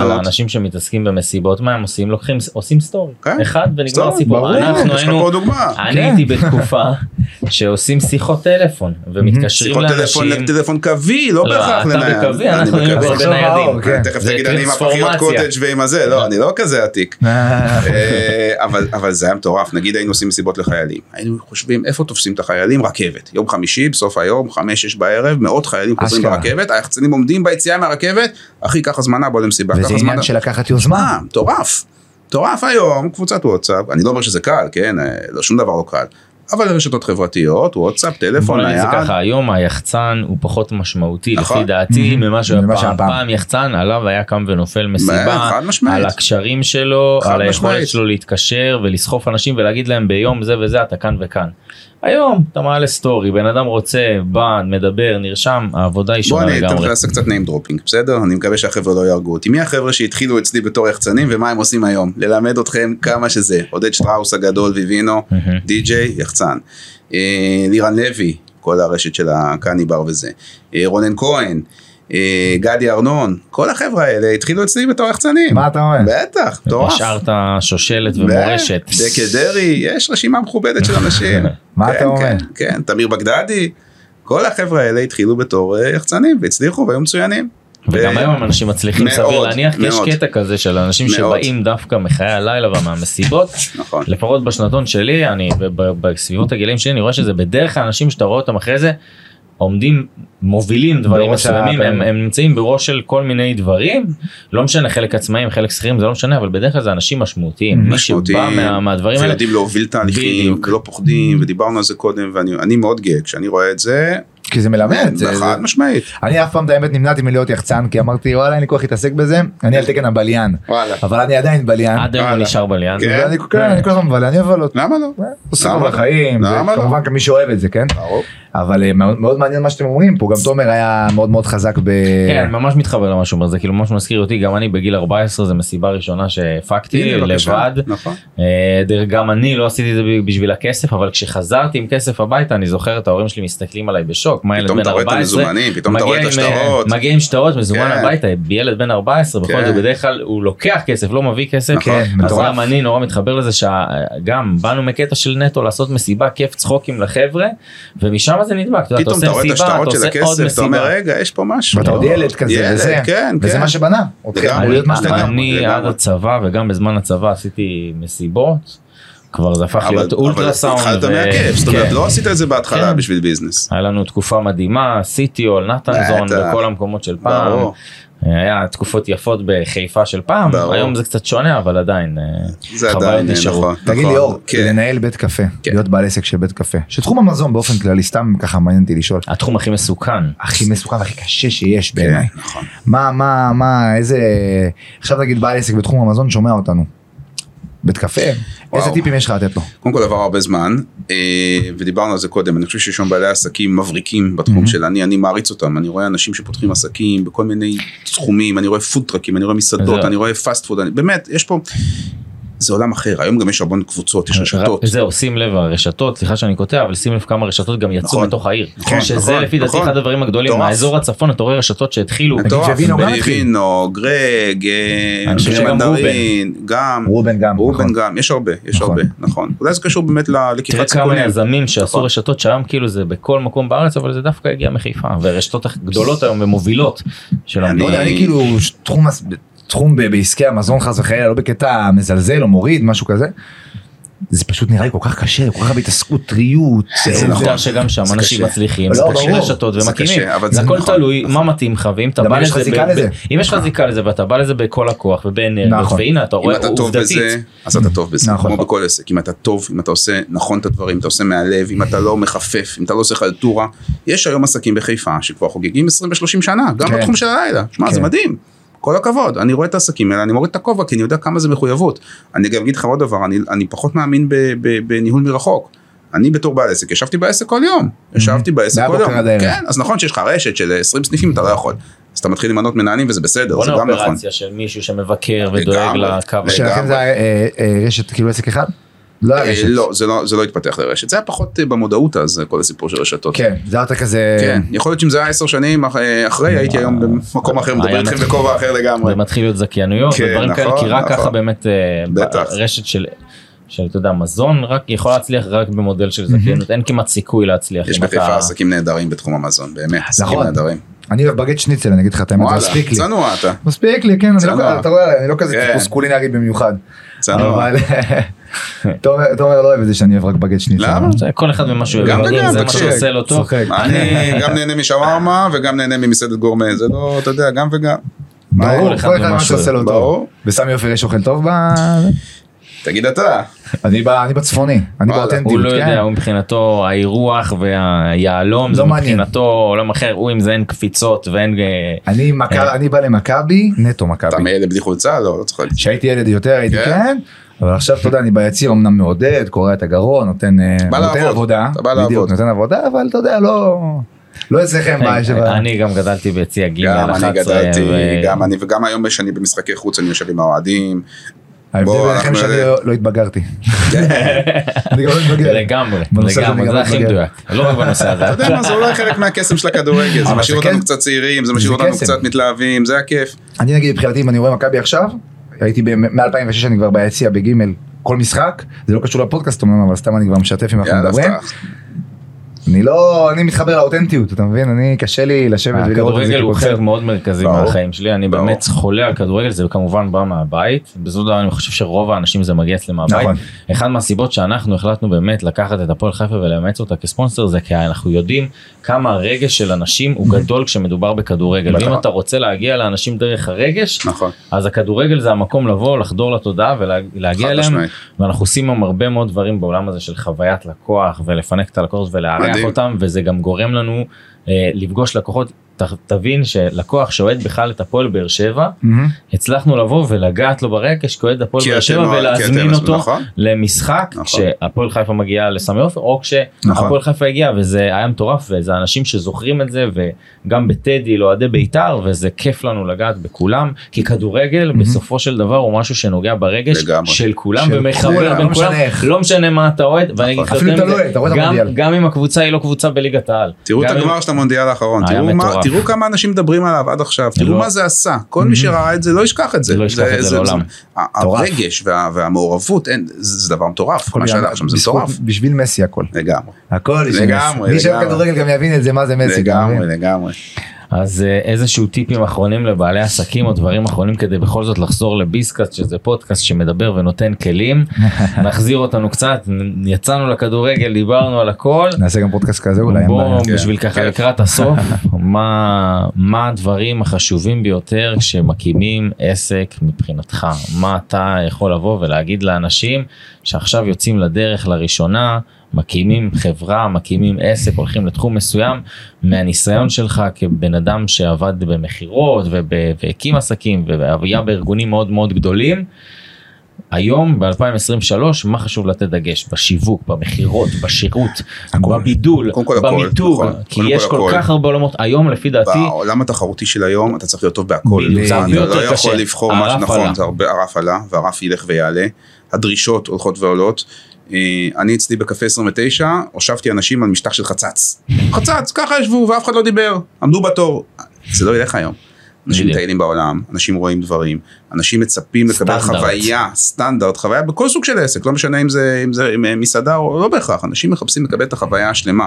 על האנשים שמתעסקים במסיבות, מה הם עושים? לוקחים, עושים story. כן. אחד ונגמר. ברור, אנחנו יש לך היינו, פה דוגמה. אני כן. הייתי בתקופה [LAUGHS] שעושים שיחות טלפון ומתקשרים שיחות טלפון לאנשים. לטלפון קווי, לא לא, בהכרח אתה לנייד. בקווי, אני אנחנו היינו בקווי. כבר בניידים. כן. תכף תגיד אני עם הפחיות. קוטג' ועם הזה, לא, אני לא כזה עתיק. [LAUGHS] אה, אבל אבל זה היה מטורף, נגיד היינו עושים מסיבות לחיילים, היינו חושבים איפה תופסים את החיילים, רכבת, יום חמישי, בסוף היום, חמש, שש בערב, מאות חיילים חוזרים. ברכבת, היחצנים עומדים ביציאה מהרכבת, אחי, קח הזמנה, בוא למסיבה, וזה. עניין של לקחת יוזמה. מה, מטורף. מטורף היום, קבוצת וואטסאפ, אני לא אומר שזה קל, כן, אה, לא, שום דבר לא קל, אבל רשתות חברתיות, וואטסאפ, טלפון, נייד, ככה, היום היחצן הוא פחות משמעותי נכון. לפי דעתי Mhm. ממה שהיה פעם. פעם. יחצן עליו היה קם ונופל מסיבה. על הקשרים שלו, על היכולת. שלו להתקשר ולסחוף אנשים ולהגיד להם ביום זה וזה אתה כאן וכאן. היום אתה מעלה story, בן אדם רוצה, בא, מדבר, נרשם, העבודה היא בוא שונה אני אתן לך לגמרי. לעשות קצת name dropping, בסדר? אני מקווה שהחבר'ה לא יהרגו אותי. מי החבר'ה שהתחילו אצלי בתור יחצנים ומה הם עושים היום? ללמד אתכם כמה שזה. עודד שטראוס הגדול ויבינו, מהמם. די.ג'יי, יחצן. אה, לירן לוי, כל הרשת של הקניבר וזה. אה, רונן כהן. אה, גדי ארנון, כל החבר'ה האלה התחילו אצלי בתור יחצנים. מה אתה אומר? בטח, מטורף. השארת שושלת ומורשת. דקה דרעי, יש רשימה מכובדת של אנשים. [LAUGHS] מה כן, אתה אומר? כן, כן, תמיר בגדדי. כל החבר'ה האלה התחילו בתור אה, יחצנים והצליחו והיו מצוינים. וגם היום הם אנשים מצליחים מאוד, סביר להניח כי יש. קטע כזה של אנשים מאוד. שבאים דווקא מחיי הלילה ומהמסיבות נכון. לפחות בשנתון שלי אני בסביבות הגילאים שלי אני רואה שזה בדרך כלל אנשים שאתה רואה אותם אחרי זה עומדים, מובילים דברים מסוימים, הם. הם נמצאים בראש של כל מיני דברים, לא משנה חלק עצמאים, חלק שכירים, זה לא משנה, אבל בדרך כלל זה אנשים משמעותיים, מי שבא מה, מהדברים האלה, ויודעים להוביל תהליכים. ולא פוחדים, ודיברנו על זה קודם, ואני אני מאוד גאה כשאני רואה את זה, כי זה מלמד. זה- חד זה- משמעית. אני אף פעם את האמת נמנעתי מלהיות יחצן כי אמרתי וואלה אין לי כוח להתעסק בזה אני על תקן הבליין. אבל אני עדיין בליין. עד היום הוא. נשאר בליין. כן. כן, אני כל הזמן מבליין אני אבל למה לא? עושה למה כל לא? החיים למה לא? כמובן כמי שאוהב את זה כן ברור. אבל אה, מאוד מאוד מעניין מה שאתם אומרים פה גם תומר היה מאוד מאוד חזק ב... כן, אני ממש מתחבר למה שהוא אומר, זה כאילו ממש מזכיר אותי, גם אני בגיל 14 זה מסיבה ראשונה שהפקתי. לבד. נכון. אה, דרך גם אני לא עשיתי את זה בשביל הכסף, אבל כשחזרתי עם כסף הביתה, אני זוכר את ההורים שלי מסתכלים עליי בשוק, מה ילד פתאום בן אתה רואה את 14, המזומנים, פתאום אתה רואה את אה, השטרות. מגיע עם שטרות מזומן כן. הביתה, ילד בן 14, בכל כן. זאת בדרך כלל הוא לוקח כסף, לא מביא כסף, נכון. כן, אז מטורף. גם אני נורא מתחבר לזה שגם באנו מקטע של נטו לעשות מסיבה, כיף צחוקים לחבר'ה, ומשם זה נדבק, פתאום אתה רואה את השטרות של הכסף, אתה אומר. רגע יש פה משהו. ואתה עוד ילד כזה וזה כן, וזה כן. מה שבנה. גם. אני לגמרי. עד הצבא וגם בזמן הצבא עשיתי מסיבות. כבר זה הפך אבל- להיות אבל אולטרסאונד. התחלת ו- מהכיף, זאת אומרת כן. לא עשית את זה בהתחלה. בשביל ביזנס. היה לנו תקופה מדהימה, סיטיול, נתנזון. בכל המקומות של פעם. ברור. היה תקופות יפות בחיפה של פעם, ברור. היום זה קצת שונה אבל עדיין אה, זה עדיין נשארו. נכון. תגיד נכון. לי אור, כן. לנהל בית קפה, כן. להיות בעל עסק של בית קפה, שתחום המזון באופן כללי, סתם ככה מעניין אותי לשאול, התחום הכי מסוכן. הכי מסוכן והכי קשה שיש כן, בעיניי. נכון. מה, מה, מה, איזה, עכשיו נגיד בעל עסק בתחום המזון שומע אותנו. בית קפה, איזה וואו. טיפים יש לך לתת לו? קודם כל עבר הרבה זמן אה, ודיברנו על זה קודם אני חושב שיש שם בעלי עסקים מבריקים בתחום של אני אני מעריץ אותם אני רואה אנשים שפותחים עסקים בכל מיני תחומים אני רואה פודטרקים אני רואה מסעדות. אני רואה fast food אני- באמת יש פה. זה עולם אחר היום גם יש המון קבוצות יש רשתות. זהו, שים לב, הרשתות, סליחה שאני קוטע, אבל שים לב כמה רשתות גם יצאו נכון. מתוך העיר. נכון, שזה נכון, לפי דעתי נכון. אחד הדברים הגדולים. מהאזור הצפון אתה רואה רשתות שהתחילו. מטורף, ווינו גם בני התחיל. וינו, גרג, אה, מנדרין, גם, רובן גם, רובן נכון. גם, יש הרבה, יש נכון. הרבה, נכון. אולי זה קשור באמת תראה ללקיחת כמה סיכונים. יזמים שעשו. רשתות שהיום כאילו זה בכל מקום בארץ אבל זה דווקא הגיע מחיפה והרשתות הגדולות היום ומובילות של המדינה. אני כאילו תחום, בעסקי המזון חס וחלילה, לא בקטע מזלזל או מוריד, משהו כזה. זה פשוט נראה לי כל כך קשה, כל כך הרבה התעסקות, טריות. זה נכון. עובדה שגם שם אנשים. מצליחים, לא. רשתות זה ומקימים, קשה, אבל זה זה הכל נכון, תלוי נכון. מה מתאים לך ואם אתה בא לזה, אם יש לך זיקה לזה ואתה בא לזה בכל הכוח ובאנרגיות נכון. והנה אתה אם רואה אתה טוב עובדתית, בזה, אז אתה טוב בזה, נכון. כמו בכל עסק, אם אתה טוב, אם אתה עושה נכון את הדברים, אתה עושה מהלב, אם אתה לא מחפף, אם אתה לא עושה חלטורה, יש היום עסקים בחיפה שכבר חוגגים 20 ו-30 שנה, גם כן. בתחום של הלילה, שמע זה כן. מדהים, כל הכבוד, אני רואה את העסקים האלה, אני מוריד את הכובע כי אני יודע כמה זה מחויבות, אני גם אגיד לך עוד דבר, אני, אני פחות מאמין ב, ב, בניהול מרחוק. אני בתור בעל עסק, ישבתי בעסק כל יום, ישבתי בעסק כל יום. כן, אז נכון שיש לך רשת של 20 סניפים, אתה לא יכול, אז אתה מתחיל למנות מנהלים וזה בסדר, בוא זה גם נכון. אופרציה של מישהו שמבקר ודואג. לקו. שלכם זה אה, אה, רשת כאילו עסק אחד? לא היה אה. לא, זה לא, זה לא התפתח לרשת, זה היה פחות אה, במודעות אז, אה, כל הסיפור של רשתות. כן, זה היה כזה... כן, יכול להיות שאם זה היה עשר שנים אח- אחרי, הייתי היום במקום אחר, מדבר איתכם. בכובע אחר לגמרי. זה מתחיל להיות זכיינויות כן, ודברים כאלה, נכון, כי רק נכון. ככה באמת בטח. רשת של, של אתה יודע, מזון רק יכול להצליח רק במודל של זכיינות, אין כמעט סיכוי להצליח. יש בחיפה אתה- עסקים נהדרים בתחום המזון, באמת, עסקים נכון. נהדרים. אני אוהב בגט שניצל, אני אגיד לך את האמת, מספיק לי. צנוע אתה, מספיק לי, כן, אני לא אתה רואה, אני לא כזה כן. טיפוס קולינרי במיוחד. צנוע. תומר לא אוהב את זה שאני אוהב רק בגט שניצל. למה? כל אחד ומה שהוא גם אוהב, וגם, זה מה. שעושה לו טוב. אני [LAUGHS] גם נהנה משווארמה וגם נהנה ממסעדת גורמה, זה לא, אתה יודע, גם וגם. ברור, כל אחד כל אחד ומה מה שהוא שעושה לו טוב. ברור. בסמי עופר יש אוכל טוב ב... תגיד אתה, אני ב- אני בצפוני, אני באותנטיות, הוא לא כן. יודע, הוא מבחינתו האירוח והיהלום, זה לא מעניין. מבחינתו עולם אחר, הוא עם זה אין קפיצות ואין... אה, אני מכ- אני בא למכבי, נטו מכבי. אתה מאלה בלי חולצה? לא, לא צריך להגיד. כשהייתי ילד יותר הייתי כן? כן, אבל עכשיו אתה יודע אני ביציע אמנם מעודד, קורע את הגרון, נותן אה, בא נותן עבודה, בא בדיוק. נותן עבודה, אבל אתה יודע לא לא אצלכם. כן, אני גם גדלתי ביציע ג' גם 11. אני גדלתי, גם אני, וגם היום כשאני במשחקי חוץ אני יושב עם האוהדים. ההבדל ביניכם שאני לא- לא התבגרתי. [LAUGHS] אני גם לא מתבגר. לגמרי, לגמרי, גם זה הכי. מדויק, לא רק בנושא הזה. [LAUGHS] אתה יודע מה, זה אולי חלק מהקסם של הכדורגל, זה משאיר אותנו כן- קצת צעירים, זה משאיר אותנו. קצת מתלהבים, זה הכיף. אני נגיד מבחינתי אם אני רואה מכבי עכשיו, הייתי מ-2006 אני כבר ביציע בגימל כל משחק, זה לא קשור לפודקאסט אומנם אבל סתם אני כבר משתף אם אנחנו יאללה, מדברים. אני לא, אני מתחבר לאותנטיות, אתה מבין? אני קשה לי לשבת ולראות את זה הכדורגל הוא. חלק מאוד מרכזי. מהחיים שלי אני. באמת חולה על כדורגל זה כמובן בא מהבית של דבר אני חושב שרוב האנשים זה מגיע אצלם מהבית. נכון. אחד מהסיבות שאנחנו החלטנו באמת לקחת את הפועל חיפה ולאמץ אותה כספונסר זה כי אנחנו יודעים כמה הרגש של אנשים הוא גדול כשמדובר בכדורגל. ואם אתה רוצה להגיע לאנשים דרך הרגש נכון. אז הכדורגל זה המקום לבוא לחדור לתודעה ולהגיע אליהם. ואנחנו עושים היום הרבה מאוד דברים בעולם הזה של חוויית לקוח ולפנק את הלקוחות ולארח. אותם וזה גם גורם לנו אה, לפגוש לקוחות. ת- תבין שלקוח שאוהד בכלל את הפועל באר שבע מהמם. הצלחנו לבוא ולגעת לו ברגש כאוהד הפועל באר שבע כי ולהזמין אותו נכון. למשחק נכון. כשהפועל חיפה מגיעה לסמי עופר או נכון. כשהפועל חיפה הגיע וזה היה מטורף וזה אנשים שזוכרים את זה וגם בטדי לאוהדי בית"ר וזה כיף לנו לגעת בכולם כי כדורגל בסופו של דבר הוא משהו שנוגע ברגש לגמרי. של כולם של ומחבר בין לא כולם משנה. לא משנה מה אתה אוהד ואני אגיד לך יותר לא מזה, את גם- אם הקבוצה היא לא קבוצה בליגת העל תראו את הגמר של המונדיאל האחרון, תראו מה-. תראו כמה אנשים מדברים עליו עד עכשיו, תראו לא. מה זה עשה, כל מי שראה את זה לא ישכח את זה. לא ישכח את זה לעולם. הרגש וה- והמעורבות, זה דבר מטורף, מה שהלך שם זה מטורף. בשביל מסי הכל. לגמרי, הכל בשביל לגמרי, מסי. מי שאוהב. כדורגל גם יבין את זה מה זה מסי. לגמרי? לגמרי. אז אה, איזשהו טיפים אחרונים לבעלי עסקים או דברים אחרונים כדי בכל זאת לחזור לביסקאסט שזה פודקאסט שמדבר ונותן כלים [LAUGHS] נחזיר אותנו קצת יצאנו לכדורגל דיברנו על הכל נעשה גם פודקאסט כזה אולי. בוא בשביל ככה. לקראת הסוף [LAUGHS] מה מה הדברים החשובים ביותר כשמקימים עסק מבחינתך מה אתה יכול לבוא ולהגיד לאנשים שעכשיו יוצאים לדרך לראשונה מקימים חברה מקימים עסק הולכים לתחום מסוים מהניסיון שלך כבן אדם שעבד במכירות והקים עסקים והיה בארגונים מאוד מאוד גדולים. היום ב-2023 מה חשוב לתת דגש בשיווק במכירות בשירות בבידול הכל, במיתוג נכון. כי יש כל כל. כך הרבה עולמות היום לפי דעתי בעולם התחרותי של היום אתה צריך להיות טוב בהכל. אתה לא. יכול לבחור מה שנכון, הרף עלה והרף ילך ויעלה. הדרישות הולכות ועולות. אה, אני אצלי בקפה 29 הושבתי אנשים על משטח של חצץ. חצץ, ככה ישבו ואף אחד לא דיבר, עמדו בתור. זה לא ילך היום. אנשים. מטיילים בעולם, אנשים רואים דברים, אנשים מצפים לקבל סטנדרט. חוויה, סטנדרט, חוויה בכל סוג של עסק, לא משנה אם זה, אם זה אם מסעדה או לא בהכרח, אנשים מחפשים לקבל את החוויה השלמה.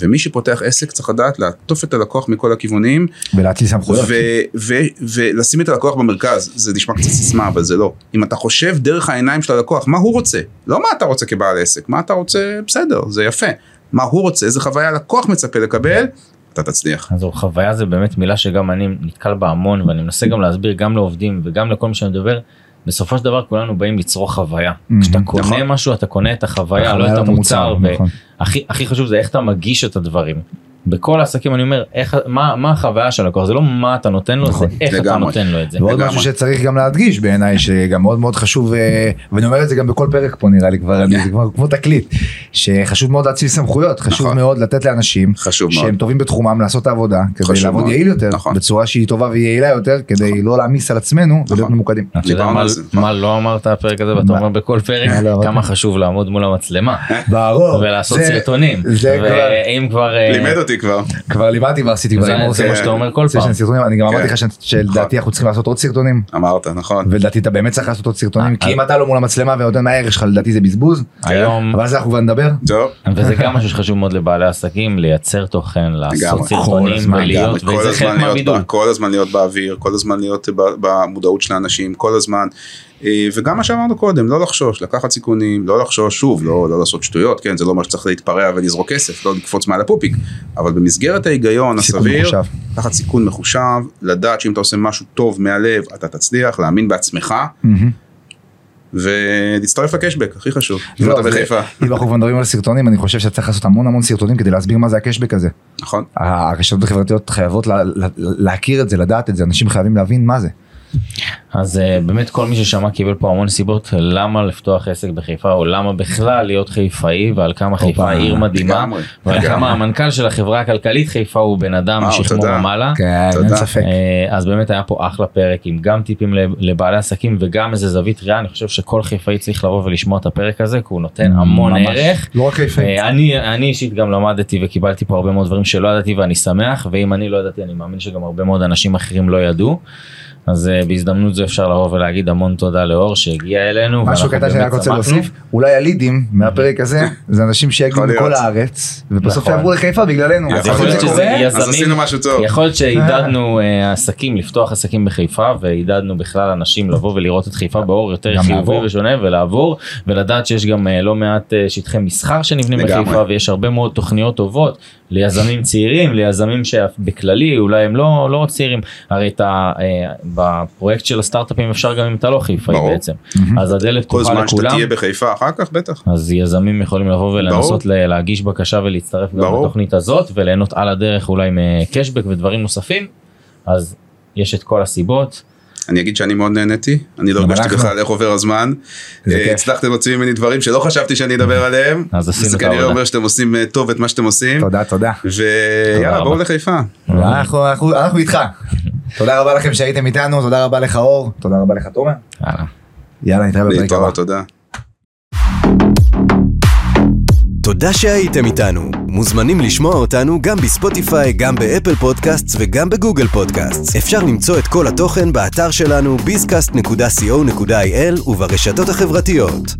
ומי שפותח עסק צריך לדעת לעטוף את הלקוח מכל הכיוונים, ולהטיל סמכויות. ולשים את הלקוח במרכז, זה נשמע קצת סיסמה, אבל זה לא. אם אתה חושב דרך העיניים של הלקוח, מה הוא רוצה, לא מה אתה רוצה כבעל עסק, מה אתה רוצה, בסדר, זה יפה. מה הוא רוצה, איזה חוויה הלקוח מצפה לקבל, אתה תצליח. אז חוויה זה באמת מילה שגם אני נתקל בה המון ואני מנסה גם להסביר גם לעובדים וגם לכל מי שאני מדבר. בסופו של דבר כולנו באים לצרוך חוויה. Mhm. כשאתה קונה נכון. משהו אתה קונה את החוויה לא את לא המוצר. המוצר, נכון. והכי הכי חשוב זה איך אתה מגיש את הדברים. בכל העסקים אני אומר איך מה מה החוויה של הלקוח זה לא מה אתה נותן לו זה נכון, איך אתה לגמרי. נותן לו את זה. ועוד לגמרי. משהו שצריך גם להדגיש בעיניי שגם מאוד מאוד חשוב אה, ואני אומר את זה גם בכל פרק פה נראה לי כבר אני- זה כבר כמו תקליט שחשוב מאוד להציל סמכויות חשוב נכון. מאוד לתת לאנשים חשוב מאוד. שהם טובים בתחומם לעשות את העבודה כדי לעבוד מאוד. יעיל יותר נכון. בצורה שהיא טובה ויעילה יותר כדי לא להעמיס על עצמנו ולהיות ממוקדים. אתה מה- זה. מה לא אמרת בפרק הזה ואתה? אומר בכל פרק לא? כמה חשוב לעמוד מול המצלמה. ולעשות זה- סרטונים זה ואם כבר אה, לימד אותי כבר. כבר לימדתי ועשיתי כבר זה מה. שאתה אומר כל פעם. אני גם אמרתי כן. לך ש- שלדעתי אנחנו צריכים לעשות עוד סרטונים אמרת, נכון. ולדעתי אתה באמת צריך לעשות עוד סרטונים אה, כי אם אתה לא מול המצלמה ונותן מהערך שלך לדעתי זה בזבוז היום אבל זה אנחנו כבר נדבר. טוב. וזה גם משהו שחשוב מאוד לבעלי עסקים לייצר תוכן לעשות סרטונים ולהיות וזה חלק מהבידול. כל הזמן להיות באוויר, כל הזמן להיות במודעות של האנשים, כל הזמן. אה, וגם מה שאמרנו קודם, לא לחשוש, לקחת סיכונים, לא לחשוש, שוב, לא, לא לעשות שטויות, כן, זה לא אומר שצריך להתפרע ולזרוק כסף, לא לקפוץ מעל הפופיק, אבל במסגרת ההיגיון הסביר, מחושב. לקחת סיכון מחושב, לדעת שאם אתה עושה משהו טוב מהלב, אתה תצליח, להאמין בעצמך, מהמם. ולהצטרף לקשבק, הכי חשוב, אם לא, אתה זה- בחיפה, אם אנחנו כבר מדברים על סרטונים אני חושב שצריך לעשות המון המון סרטונים כדי להסביר מה זה הקשבק הזה. נכון? הרשתות החברתיות חייבות לה- לה- להכיר את זה לדעת את זה אנשים חייבים להבין מה זה. אז אה, באמת כל מי ששמע קיבל פה המון סיבות למה לפתוח עסק בחיפה או למה בכלל להיות חיפאי ועל כמה חיפה עיר מדהימה ועל. כמה המנכ"ל של החברה הכלכלית חיפה הוא בן אדם משכמו תודה. ומעלה. כן. אה, אז באמת היה פה אחלה פרק עם גם טיפים לב- לבעלי עסקים וגם איזה זווית ראייה אני חושב שכל חיפאי צריך לבוא ולשמוע את הפרק הזה כי הוא נותן המון. ערך. לא רק חיפה. אה, אני אני אישית גם למדתי וקיבלתי פה הרבה מאוד דברים שלא ידעתי ואני שמח ואם אני לא ידעתי אני מאמין שגם הרבה מאוד אנשים אחרים לא ידעו. אז אה, ובהזדמנות זו אפשר לבוא ולהגיד המון תודה לאור שהגיע אלינו. משהו קטן שאני רק רוצה. להוסיף, אולי הלידים מהפרק הזה, זה אנשים שיגיעו מכל להיות. הארץ, ובסוף נכון. יעברו לחיפה בגללנו. אז יכול להיות. שזה יזמים, עשינו משהו טוב. יכול להיות שעידדנו אה, עסקים לפתוח עסקים בחיפה ועידדנו בכלל אנשים לבוא ולראות את חיפה באור יותר חיובי. ושונה ולעבור ולדעת שיש גם אה, לא מעט שטחי מסחר שנבנים. בחיפה ויש הרבה מאוד תוכניות טובות ליזמים צעירים ליזמים שבכללי אולי הם לא לא צעירים הרי את ה, בפרויקט של הסטארט-אפים אפשר גם אם אתה לא חיפאי. בעצם אז הדלת כל פתוחה זמן שאתה לכולם תהיה בחיפה אחר כך בטח. אז יזמים יכולים לבוא ולנסות להגיש בקשה ולהצטרף גם. לתוכנית הזאת וליהנות על הדרך אולי מקשבק ודברים נוספים אז יש את כל הסיבות אני אגיד שאני מאוד נהניתי, אני לא הרגשתי. בכלל איך עובר הזמן. אה. הצלחתם להוציא ממני דברים שלא חשבתי שאני אדבר עליהם. אז עשינו זה את כנראה העבודה. אומר שאתם עושים אה, טוב את מה שאתם עושים. תודה, תודה. ויאללה. בואו לחיפה. אנחנו- איתך. [LAUGHS] תודה רבה לכם שהייתם איתנו, תודה רבה לך אור, תודה רבה לך תומר. יאללה. יאללה, נתראה בפרק הבא. להתראות, תודה. תודה שהייתם איתנו. מוזמנים לשמוע אותנו גם בספוטיפיי, גם באפל פודקאסט וגם בגוגל פודקאסט. אפשר למצוא את כל התוכן באתר שלנו bizcast.co.il וברשתות החברתיות.